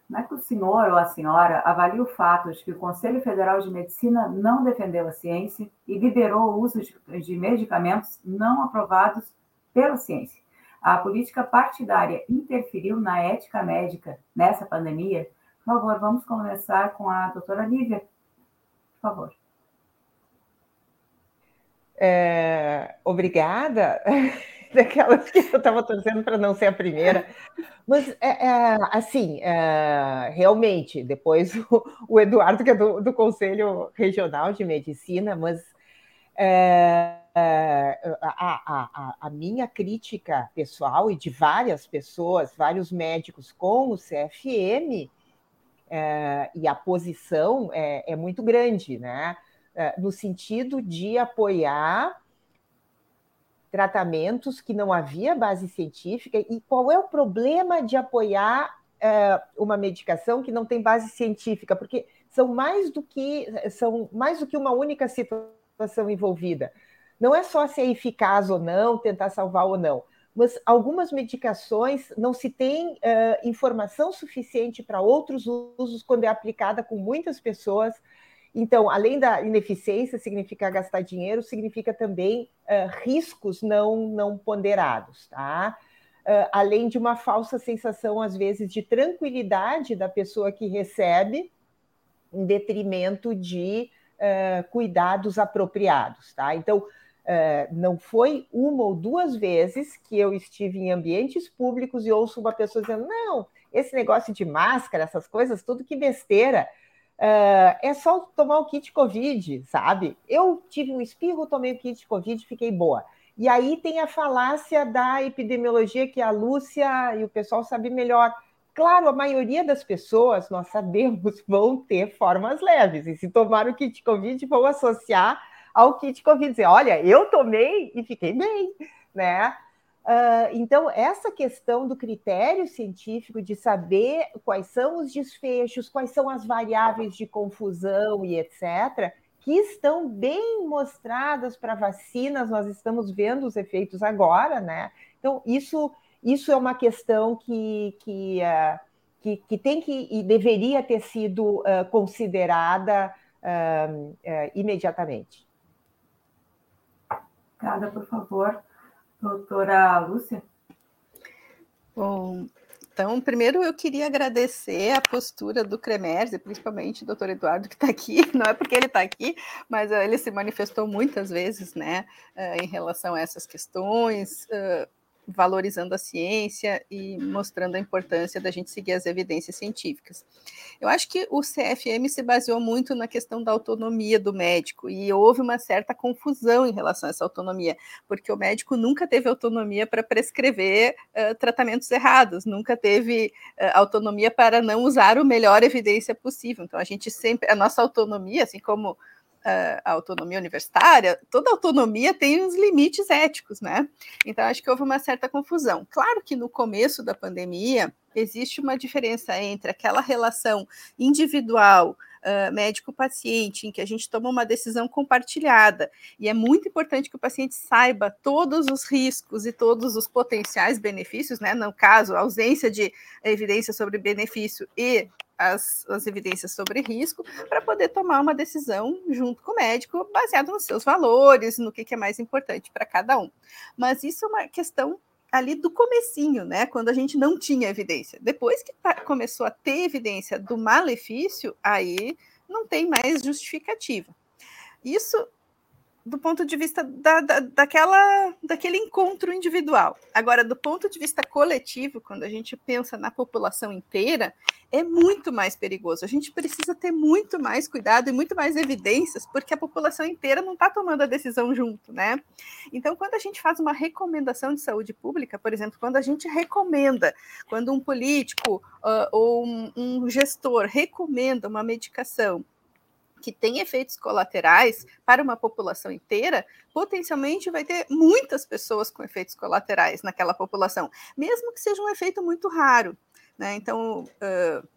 Como é que o senhor ou a senhora avalia o fato de que o Conselho Federal de Medicina não defendeu a ciência e liberou o uso de medicamentos não aprovados pela ciência? A política partidária interferiu na ética médica nessa pandemia? Por favor, vamos começar com a doutora Lívia. Por favor. É, obrigada. Daquelas que eu estava torcendo para não ser a primeira. Mas, é, é, assim, é, realmente, depois o, o, Eduardo, que é do, do Conselho Regional de Medicina, mas é, é, a, a, a, minha crítica pessoal e de várias pessoas, vários médicos com o CFM, é, e a posição é, muito grande, né? No sentido de apoiar tratamentos que não havia base científica. E qual é o problema de apoiar é, uma medicação que não tem base científica? Porque são mais do que são mais do que uma única situação envolvida. Não é só se é eficaz ou não, tentar salvar ou não, mas algumas medicações não se tem uh, informação suficiente para outros usos quando é aplicada com muitas pessoas então, além da ineficiência, significa gastar dinheiro, significa também uh, riscos não, não ponderados, tá? Uh, além de uma falsa sensação, às vezes, de tranquilidade da pessoa que recebe, em detrimento de uh, cuidados apropriados, tá? Então, não foi uma ou duas vezes que eu estive em ambientes públicos e ouço uma pessoa dizendo: não, esse negócio de máscara, essas coisas, tudo que besteira Uh, é só tomar o kit Covid, sabe? Eu tive um espirro, tomei o kit Covid, fiquei boa. E aí tem a falácia da epidemiologia que a Lúcia e o pessoal sabem melhor. Claro, a maioria das pessoas, nós sabemos, vão ter formas leves. E se tomar o kit Covid, vão associar ao kit Covid. Dizer, olha, eu tomei e fiquei bem, né? Uh, então, essa questão do critério científico, de saber quais são os desfechos, quais são as variáveis de confusão e etc., que estão bem mostradas para vacinas, nós estamos vendo os efeitos agora, né? Então, isso, isso é uma questão que, que, uh, que, que, tem que e deveria ter sido uh, considerada imediatamente. Cada, por favor. Doutora Lúcia? Bom, então, primeiro eu queria agradecer a postura do Cremers, e principalmente do doutor Eduardo, que está aqui, não é porque ele está aqui, mas uh, ele se manifestou muitas vezes, né, uh, em relação a essas questões, uh, valorizando a ciência e mostrando a importância da gente seguir as evidências científicas. Eu acho que o CFM se baseou muito na questão da autonomia do médico e houve uma certa confusão em relação a essa autonomia, porque o médico nunca teve autonomia para prescrever uh, tratamentos errados, nunca teve uh, autonomia para não usar o melhor evidência possível. Então a gente sempre, a nossa autonomia, assim como a autonomia universitária, toda autonomia tem uns limites éticos, né? Então, acho que houve uma certa confusão. Claro que no começo da pandemia existe uma diferença entre aquela relação individual Uh, médico-paciente, em que a gente toma uma decisão compartilhada. E é muito importante que o paciente saiba todos os riscos e todos os potenciais benefícios, né? No caso, ausência de evidência sobre benefício e as, as evidências sobre risco para poder tomar uma decisão junto com o médico, baseado nos seus valores, no que, que é mais importante para cada um. Mas isso é uma questão ali do comecinho, né? Quando a gente não tinha evidência. Depois que começou a ter evidência do malefício, aí não tem mais justificativa. Isso do ponto de vista da, da, daquela, daquele encontro individual. Agora, do ponto de vista coletivo, quando a gente pensa na população inteira, é muito mais perigoso. A gente precisa ter muito mais cuidado e muito mais evidências, porque a população inteira não está tomando a decisão junto, né? Então, quando a gente faz uma recomendação de saúde pública, por exemplo, quando a gente recomenda, quando um político uh, ou um, um gestor recomenda uma medicação que tem efeitos colaterais para uma população inteira, potencialmente vai ter muitas pessoas com efeitos colaterais naquela população, mesmo que seja um efeito muito raro. Né? Então, uh,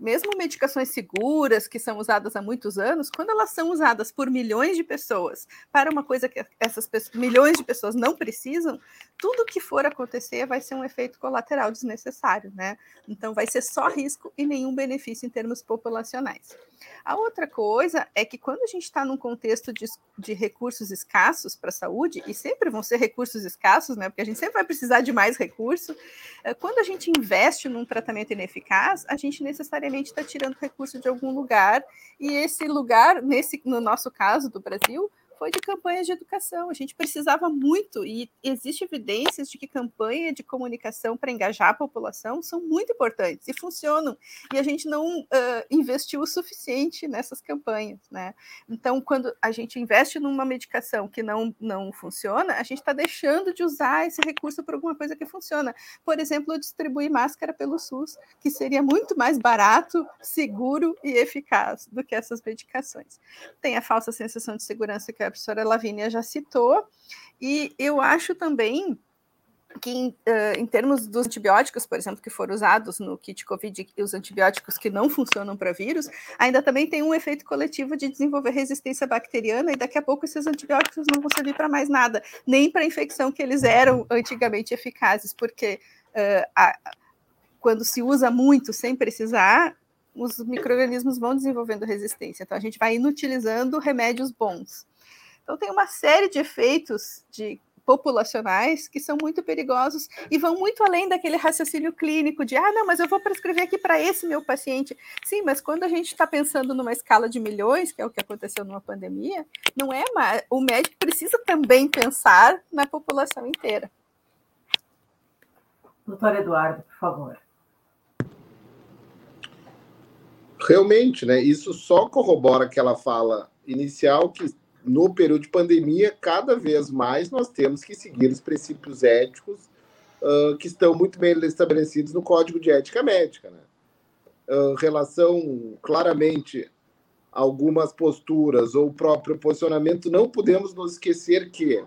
mesmo medicações seguras, que são usadas há muitos anos, quando elas são usadas por milhões de pessoas para uma coisa que essas pessoas, milhões de pessoas não precisam, tudo que for acontecer vai ser um efeito colateral desnecessário, né? Então vai ser só risco e nenhum benefício em termos populacionais. A outra coisa é que quando a gente está num contexto de, de recursos escassos para a saúde, e sempre vão ser recursos escassos, né? Porque a gente sempre vai precisar de mais recurso, eh, quando a gente investe num tratamento ineficaz, a gente necessariamente está tirando recurso de algum lugar, e esse lugar, nesse, no nosso caso do Brasil, foi de campanhas de educação. A gente precisava muito, e existe evidências de que campanha de comunicação para engajar a população são muito importantes e funcionam. E a gente não uh, investiu o suficiente nessas campanhas. Né? Então, quando a gente investe numa medicação que não, não funciona, a gente está deixando de usar esse recurso para alguma coisa que funciona. Por exemplo, distribuir máscara pelo SUS, que seria muito mais barato, seguro e eficaz do que essas medicações. Tem a falsa sensação de segurança que a professora Lavínia já citou, e eu acho também que em, uh, em, termos dos antibióticos, por exemplo, que foram usados no kit COVID e os antibióticos que não funcionam para vírus, ainda também tem um efeito coletivo de desenvolver resistência bacteriana e daqui a pouco esses antibióticos não vão servir para mais nada, nem para a infecção que eles eram antigamente eficazes, porque uh, a, quando se usa muito sem precisar, os micro-organismos vão desenvolvendo resistência. Então a gente vai inutilizando remédios bons. Então, tem uma série de efeitos de populacionais que são muito perigosos e vão muito além daquele raciocínio clínico de ah, não, mas eu vou prescrever aqui para esse meu paciente. Sim, mas quando a gente está pensando numa escala de milhões, que é o que aconteceu numa pandemia, não é mais. O médico precisa também pensar na população inteira. Doutor Eduardo, por favor. Realmente, né? Isso só corrobora aquela fala inicial que no período de pandemia, cada vez mais nós temos que seguir os princípios éticos uh, que estão muito bem estabelecidos no Código de Ética Médica. Né? Uh, relação claramente algumas posturas ou o próprio posicionamento, não podemos nos esquecer que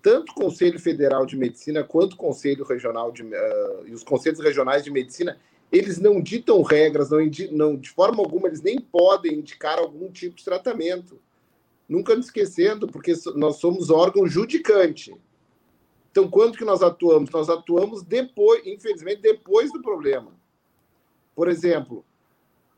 tanto o Conselho Federal de Medicina quanto o Conselho Regional de, uh, e os Conselhos Regionais de Medicina, eles não ditam regras, não, não, de forma alguma eles nem podem indicar algum tipo de tratamento nunca nos esquecendo, porque nós somos órgão judicante. Então, quando que nós atuamos? Nós atuamos depois, infelizmente, depois do problema. Por exemplo,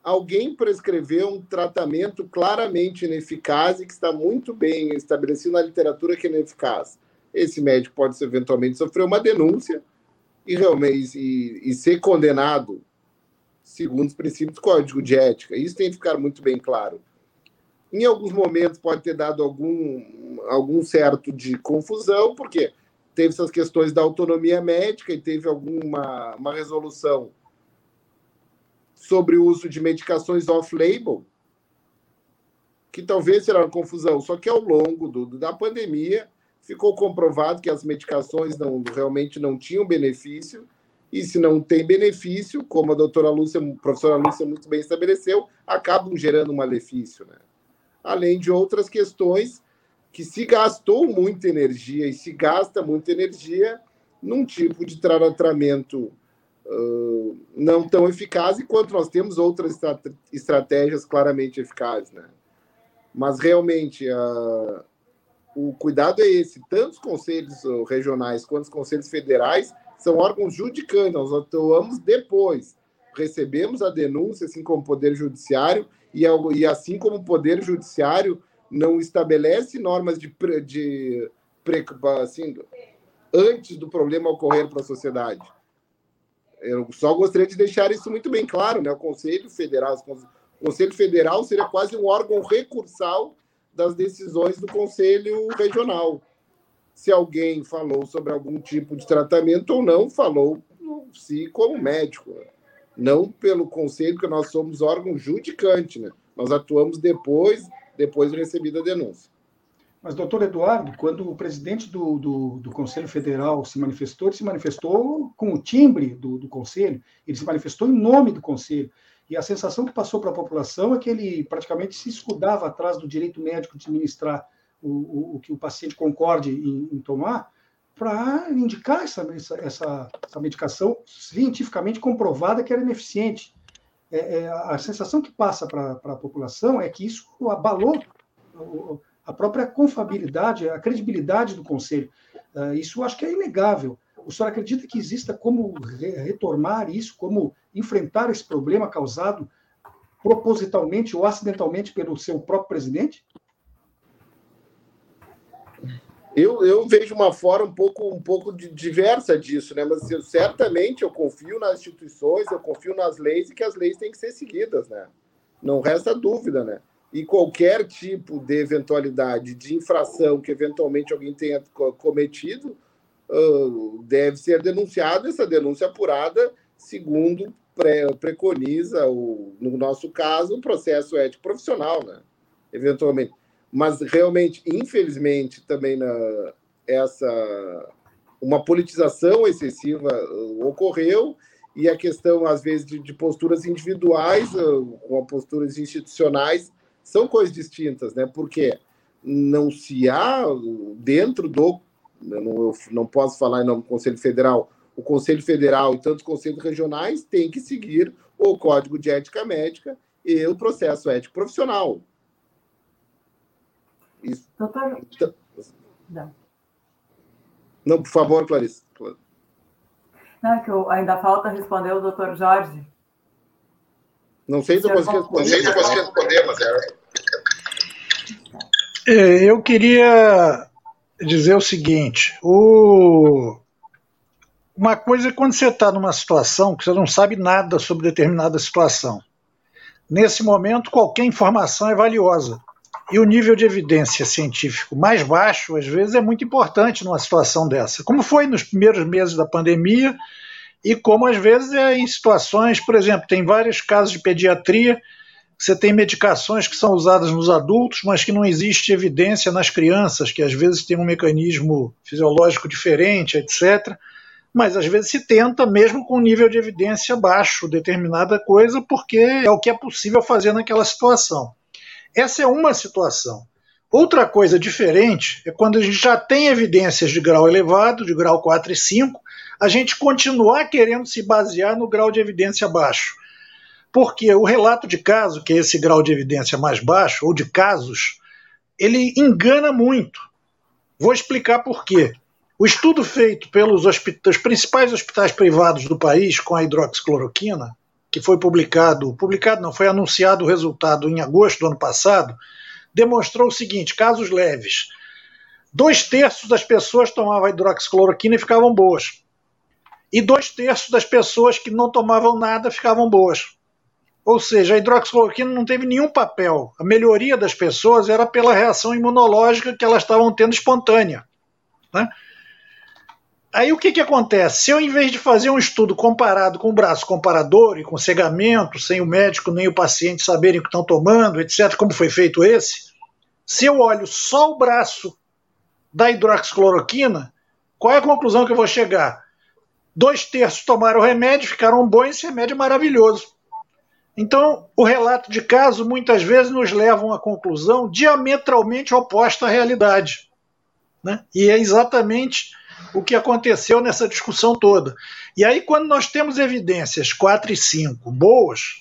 alguém prescreveu um tratamento claramente ineficaz e que está muito bem estabelecido na literatura que é ineficaz. Esse médico pode eventualmente sofrer uma denúncia e realmente e, e ser condenado segundo os princípios do Código de Ética. Isso tem que ficar muito bem claro. Em alguns momentos pode ter dado algum, algum certo de confusão, porque teve essas questões da autonomia médica e teve alguma uma resolução sobre o uso de medicações off-label, que talvez será uma confusão. Só que ao longo do, da pandemia ficou comprovado que as medicações não, realmente não tinham benefício, e se não tem benefício, como a doutora Lúcia, a professora Lúcia muito bem estabeleceu, acabam gerando um malefício, né? Além de outras questões que se gastou muita energia e se gasta muita energia num tipo de tratamento uh, não tão eficaz, enquanto nós temos outras estratégias claramente eficazes. Né? Mas realmente uh, o cuidado é esse: tanto os conselhos regionais quanto os conselhos federais são órgãos judicantes, nós atuamos depois. Recebemos a denúncia, assim como o Poder Judiciário, e, e assim como o Poder Judiciário não estabelece normas de, de assim, antes do problema ocorrer para a sociedade. Eu só gostaria de deixar isso muito bem claro, né? O Conselho Federal, o Conselho Federal seria quase um órgão recursal das decisões do Conselho Regional. Se alguém falou sobre algum tipo de tratamento ou não, falou se como médico não pelo conselho, que nós somos órgão judicante, né? Nós atuamos depois, depois de recebida a denúncia. Mas, doutor Eduardo, quando o presidente do, do, do, Conselho Federal se manifestou, ele se manifestou com o timbre do, do Conselho, ele se manifestou em nome do Conselho. E a sensação que passou para a população é que ele praticamente se escudava atrás do direito médico de administrar o, o, o que o paciente concorde em, em tomar, para indicar essa, essa, essa, medicação cientificamente comprovada que era ineficiente. É, é, a sensação que passa para a população é que isso abalou a própria confiabilidade, a credibilidade do Conselho. Uh, isso acho que é inegável. O senhor acredita que exista como retornar isso, como enfrentar esse problema causado propositalmente ou acidentalmente pelo seu próprio presidente? Eu, eu vejo uma forma um pouco, um pouco diversa disso, né? Mas eu, certamente eu confio nas instituições, eu confio nas leis e que as leis têm que ser seguidas, né? Não resta dúvida, né? E qualquer tipo de eventualidade de infração que eventualmente alguém tenha cometido uh, deve ser denunciado. Essa denúncia apurada, segundo pre preconiza, o, no nosso caso, o processo ético profissional, né? Eventualmente mas realmente, infelizmente, também na, essa uma politização excessiva uh, ocorreu e a questão às vezes de, de posturas individuais uh, com posturas institucionais são coisas distintas, né? Porque não se há dentro do eu não, eu não posso falar em nome do Conselho Federal, o Conselho Federal e tantos conselhos regionais têm que seguir o Código de Ética Médica e o processo ético profissional. Isso. Doutor. Então, não. não, por favor, Clarice. Não, é que eu, ainda falta responder o doutor Jorge. Não sei se eu consigo responder. Não sei se eu consigo responder, mas é. é. Eu queria dizer o seguinte: o... uma coisa é quando você está numa situação que você não sabe nada sobre determinada situação. Nesse momento, qualquer informação é valiosa. E o nível de evidência científico mais baixo, às vezes, é muito importante numa situação dessa, como foi nos primeiros meses da pandemia, e como às vezes é em situações, por exemplo, tem vários casos de pediatria, você tem medicações que são usadas nos adultos, mas que não existe evidência nas crianças, que às vezes tem um mecanismo fisiológico diferente, etc. Mas às vezes se tenta, mesmo com nível de evidência baixo, determinada coisa, porque é o que é possível fazer naquela situação. Essa é uma situação. Outra coisa diferente é quando a gente já tem evidências de grau elevado, de grau 4 e 5, a gente continuar querendo se basear no grau de evidência baixo. Porque o relato de caso, que é esse grau de evidência mais baixo, ou de casos, ele engana muito. Vou explicar por quê. O estudo feito pelos principais hospitais privados do país com a hidroxicloroquina, que foi publicado, publicado não, foi anunciado o resultado em agosto do ano passado, demonstrou o seguinte: casos leves. Dois terços das pessoas tomavam hidroxicloroquina e ficavam boas. E dois terços das pessoas que não tomavam nada ficavam boas. Ou seja, a hidroxicloroquina não teve nenhum papel. A melhoria das pessoas era pela reação imunológica que elas estavam tendo espontânea. Né? Aí o que, que acontece? Se eu, em vez de fazer um estudo comparado com o braço comparador e com cegamento, sem o médico nem o paciente saberem o que estão tomando, etc., como foi feito esse, se eu olho só o braço da hidroxicloroquina, qual é a conclusão que eu vou chegar? Dois terços tomaram o remédio, ficaram bons, esse remédio é maravilhoso. Então, o relato de caso muitas vezes nos leva a uma conclusão diametralmente oposta à realidade. Né? E é exatamente o que aconteceu nessa discussão toda. E aí, quando nós temos evidências 4 e 5 boas,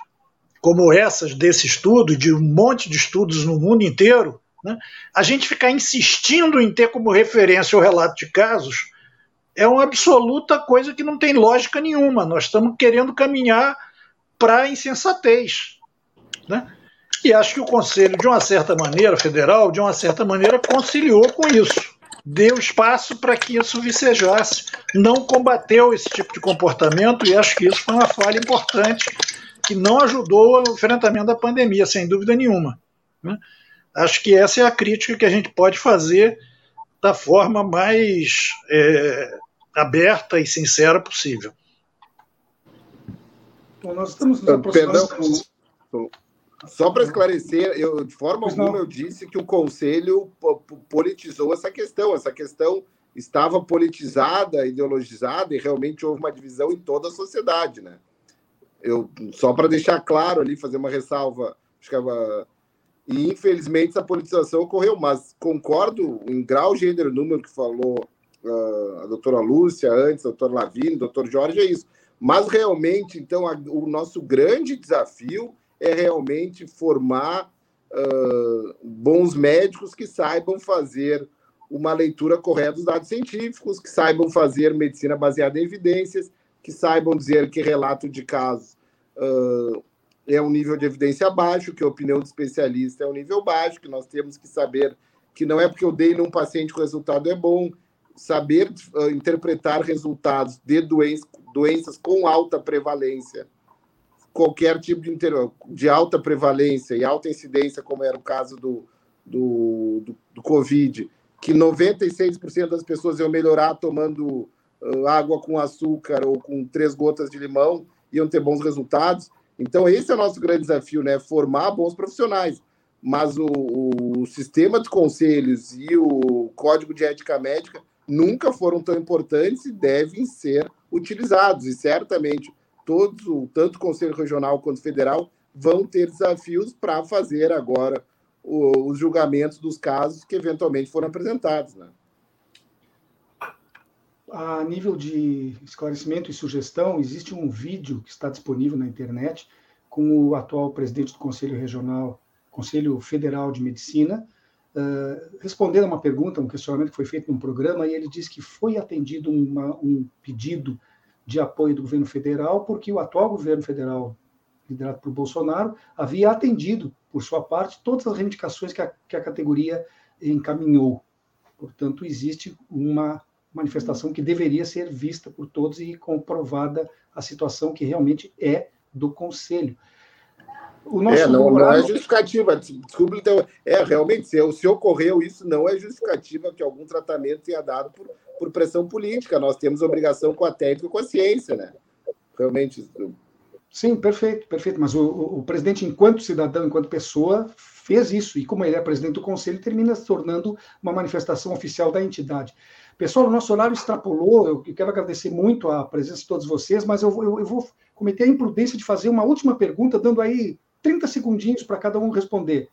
como essas desse estudo, de um monte de estudos no mundo inteiro, né, a gente ficar insistindo em ter como referência o relato de casos é uma absoluta coisa que não tem lógica nenhuma. Nós estamos querendo caminhar para a insensatez. Né? E acho que o Conselho, de uma certa maneira, federal, de uma certa maneira, conciliou com isso deu espaço para que isso vicejasse, não combateu esse tipo de comportamento e acho que isso foi uma falha importante que não ajudou o enfrentamento da pandemia, sem dúvida nenhuma. Né? Acho que essa é a crítica que a gente pode fazer da forma mais é, aberta e sincera possível. Bom, nós estamos nos aproximando. Perdão, só para esclarecer, eu, de forma pois alguma não. eu disse que o Conselho politizou essa questão. Essa questão estava politizada, ideologizada, e realmente houve uma divisão em toda a sociedade. Né? Eu, só para deixar claro ali, fazer uma ressalva, acho que ela, e infelizmente essa politização ocorreu, mas concordo em grau, gênero, número que falou uh, a doutora Lúcia antes, a doutora o doutor Jorge, é isso. Mas realmente, então, a, o nosso grande desafio é realmente formar uh, bons médicos que saibam fazer uma leitura correta dos dados científicos, que saibam fazer medicina baseada em evidências, que saibam dizer que relato de casos uh, é um nível de evidência baixo, que a opinião do especialista é um nível baixo, que nós temos que saber que não é porque eu dei num paciente que o resultado é bom, saber uh, interpretar resultados de doenças, doenças com alta prevalência, qualquer tipo de, de alta prevalência e alta incidência, como era o caso do, do, do, do Covid, que 96% das pessoas iam melhorar tomando uh, água com açúcar ou com três gotas de limão, iam ter bons resultados. Então, esse é o nosso grande desafio, né? Formar bons profissionais. Mas o, o sistema de conselhos e o código de ética médica nunca foram tão importantes e devem ser utilizados. E certamente todos, tanto o Conselho Regional quanto o Federal, vão ter desafios para fazer agora os julgamentos dos casos que eventualmente foram apresentados. Né? A nível de esclarecimento e sugestão, existe um vídeo que está disponível na internet com o atual presidente do Conselho Regional, Conselho Federal de Medicina, uh, respondendo a uma pergunta, um questionamento que foi feito num programa, e ele disse que foi atendido uma, um pedido de apoio do governo federal, porque o atual governo federal, liderado por Bolsonaro, havia atendido, por sua parte, todas as reivindicações que a, que a categoria encaminhou. Portanto, existe uma manifestação que deveria ser vista por todos e comprovada a situação que realmente é do Conselho. é, não, não é justificativa. Desculpe, então, é realmente, se, se ocorreu isso, não é justificativa que algum tratamento tenha dado por por pressão política. Nós temos obrigação com a técnica e com a ciência, né? Realmente. Sim, perfeito, perfeito. Mas o, o, o, presidente, enquanto cidadão, enquanto pessoa, fez isso. E como ele é presidente do conselho, termina se tornando uma manifestação oficial da entidade. Pessoal, o nosso horário extrapolou. Eu quero agradecer muito a presença de todos vocês, mas eu, eu, eu vou cometer a imprudência de fazer uma última pergunta, dando aí 30 segundinhos para cada um responder.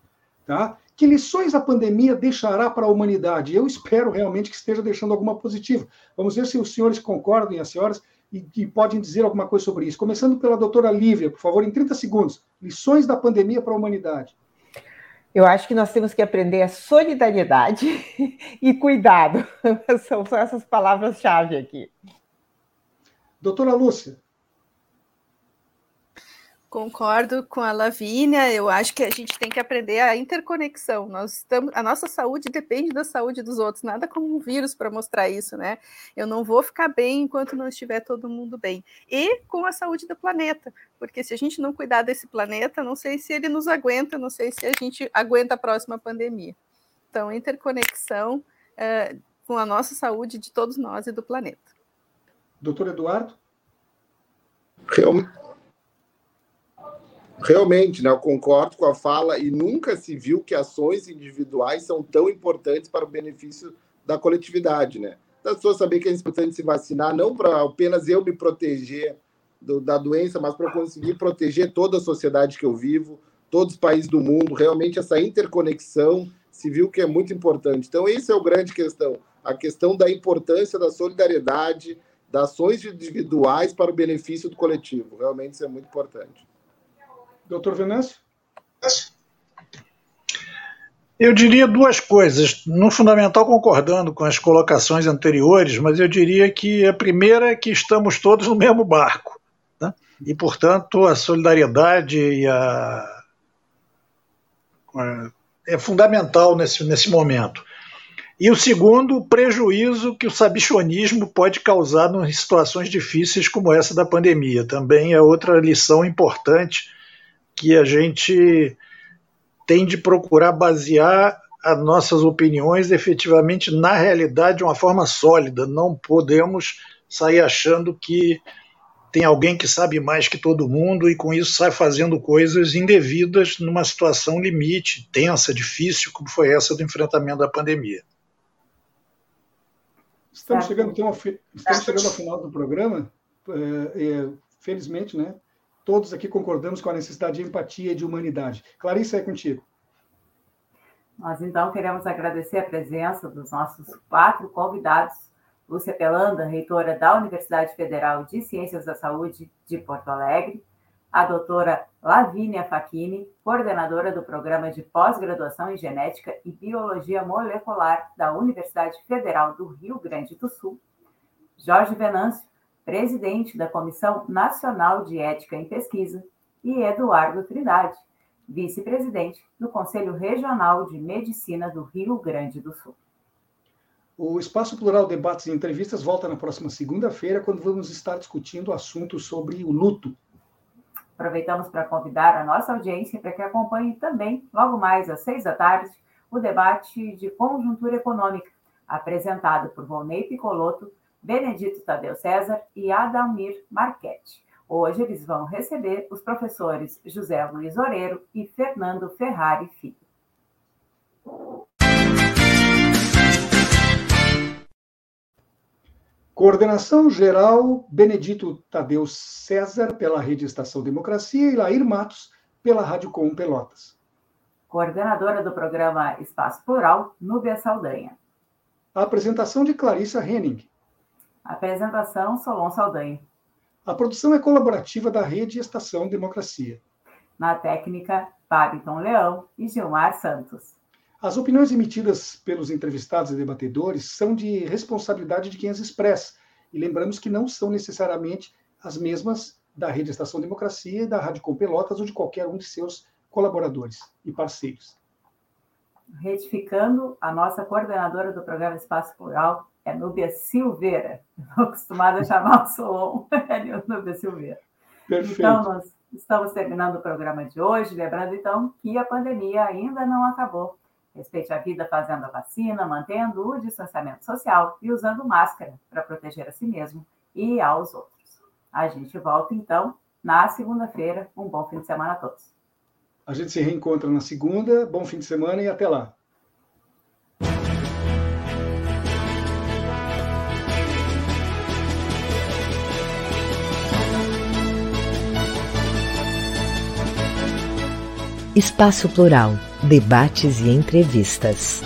Tá? Que lições a pandemia deixará para a humanidade? Eu espero realmente que esteja deixando alguma positiva. Vamos ver se os senhores concordam e as senhoras e, e podem dizer alguma coisa sobre isso. Começando pela doutora Lívia, por favor, em 30 segundos. Lições da pandemia para a humanidade. Eu acho que nós temos que aprender a solidariedade e cuidado. São só essas palavras-chave aqui. Doutora Lúcia. Concordo com a Lavínia, eu acho que a gente tem que aprender a interconexão. Nós estamos, a nossa saúde depende da saúde dos outros, nada como um vírus para mostrar isso, né? Eu não vou ficar bem enquanto não estiver todo mundo bem. E com a saúde do planeta, porque se a gente não cuidar desse planeta, não sei se ele nos aguenta, não sei se a gente aguenta a próxima pandemia. Então, interconexão é, com a nossa saúde de todos nós e do planeta. Doutor Eduardo? Realmente Realmente, né, eu concordo com a fala e nunca se viu que ações individuais são tão importantes para o benefício da coletividade, né? Das pessoas saber que é importante se vacinar, não para apenas eu me proteger do, da doença, mas para conseguir proteger toda a sociedade que eu vivo, todos os países do mundo. Realmente, essa interconexão se viu que é muito importante. Então, essa é a grande questão, a questão da importância da solidariedade, das ações individuais para o benefício do coletivo. Realmente, isso é muito importante. Doutor Venâncio? Eu diria duas coisas. No fundamental, concordando com as colocações anteriores, mas eu diria que a primeira é que estamos todos no mesmo barco. Né? E, portanto, a solidariedade e a... é fundamental nesse, nesse momento. E o segundo, o prejuízo que o sabichonismo pode causar em situações difíceis como essa da pandemia. Também é outra lição importante que a gente tem de procurar basear as nossas opiniões efetivamente na realidade de uma forma sólida. Não podemos sair achando que tem alguém que sabe mais que todo mundo e com isso sai fazendo coisas indevidas numa situação limite, tensa, difícil, como foi essa do enfrentamento da pandemia. Estamos chegando, então, estamos chegando ao final do programa. É, é, felizmente, né? Todos aqui concordamos com a necessidade de empatia e de humanidade. Clarissa, é contigo. Nós, então, queremos agradecer a presença dos nossos quatro convidados. Lúcia Pelanda, reitora da Universidade Federal de Ciências da Saúde de Porto Alegre, a doutora Lavínia Facchini, coordenadora do Programa de Pós-Graduação em Genética e Biologia Molecular da Universidade Federal do Rio Grande do Sul, Jorge Venâncio, presidente da Comissão Nacional de Ética em Pesquisa, e Eduardo Trindade, vice-presidente do Conselho Regional de Medicina do Rio Grande do Sul. O Espaço Plural Debates e Entrevistas volta na próxima segunda-feira, quando vamos estar discutindo assuntos sobre o luto Aproveitamos para convidar a nossa audiência para que acompanhe também, logo mais às seis da tarde, o debate de conjuntura econômica, apresentado por Volney Picoloto, Benedito Tadeu César e Adalmir Marchetti. Hoje eles vão receber os professores José Luiz Oreiro e Fernando Ferrari Filho. Coordenação geral, Benedito Tadeu César, pela Rede Estação Democracia, e Lair Matos, pela Rádio Com Pelotas. Coordenadora do programa Espaço Plural, Núbia Saldanha. A apresentação de Clarissa Henning. Apresentação, Solon Saldanha. A produção é colaborativa da Rede Estação Democracia. Na técnica, Pabiton Leão e Gilmar Santos. As opiniões emitidas pelos entrevistados e debatedores são de responsabilidade de quem as expressa. E lembramos que não são necessariamente as mesmas da Rede Estação Democracia e da Rádio Com Pelotas ou de qualquer um de seus colaboradores e parceiros. Retificando, a nossa coordenadora do programa Espaço Plural é Núbia Silveira. Estou acostumada a chamar o Solon, é Núbia Silveira. Perfeito. Então, nós estamos terminando o programa de hoje, lembrando então que a pandemia ainda não acabou. Respeite a vida fazendo a vacina, mantendo o distanciamento social e usando máscara para proteger a si mesmo e aos outros. A gente volta então na segunda-feira. Um bom fim de semana a todos. A gente se reencontra na segunda. Bom fim de semana e até lá. Espaço Plural, debates e entrevistas.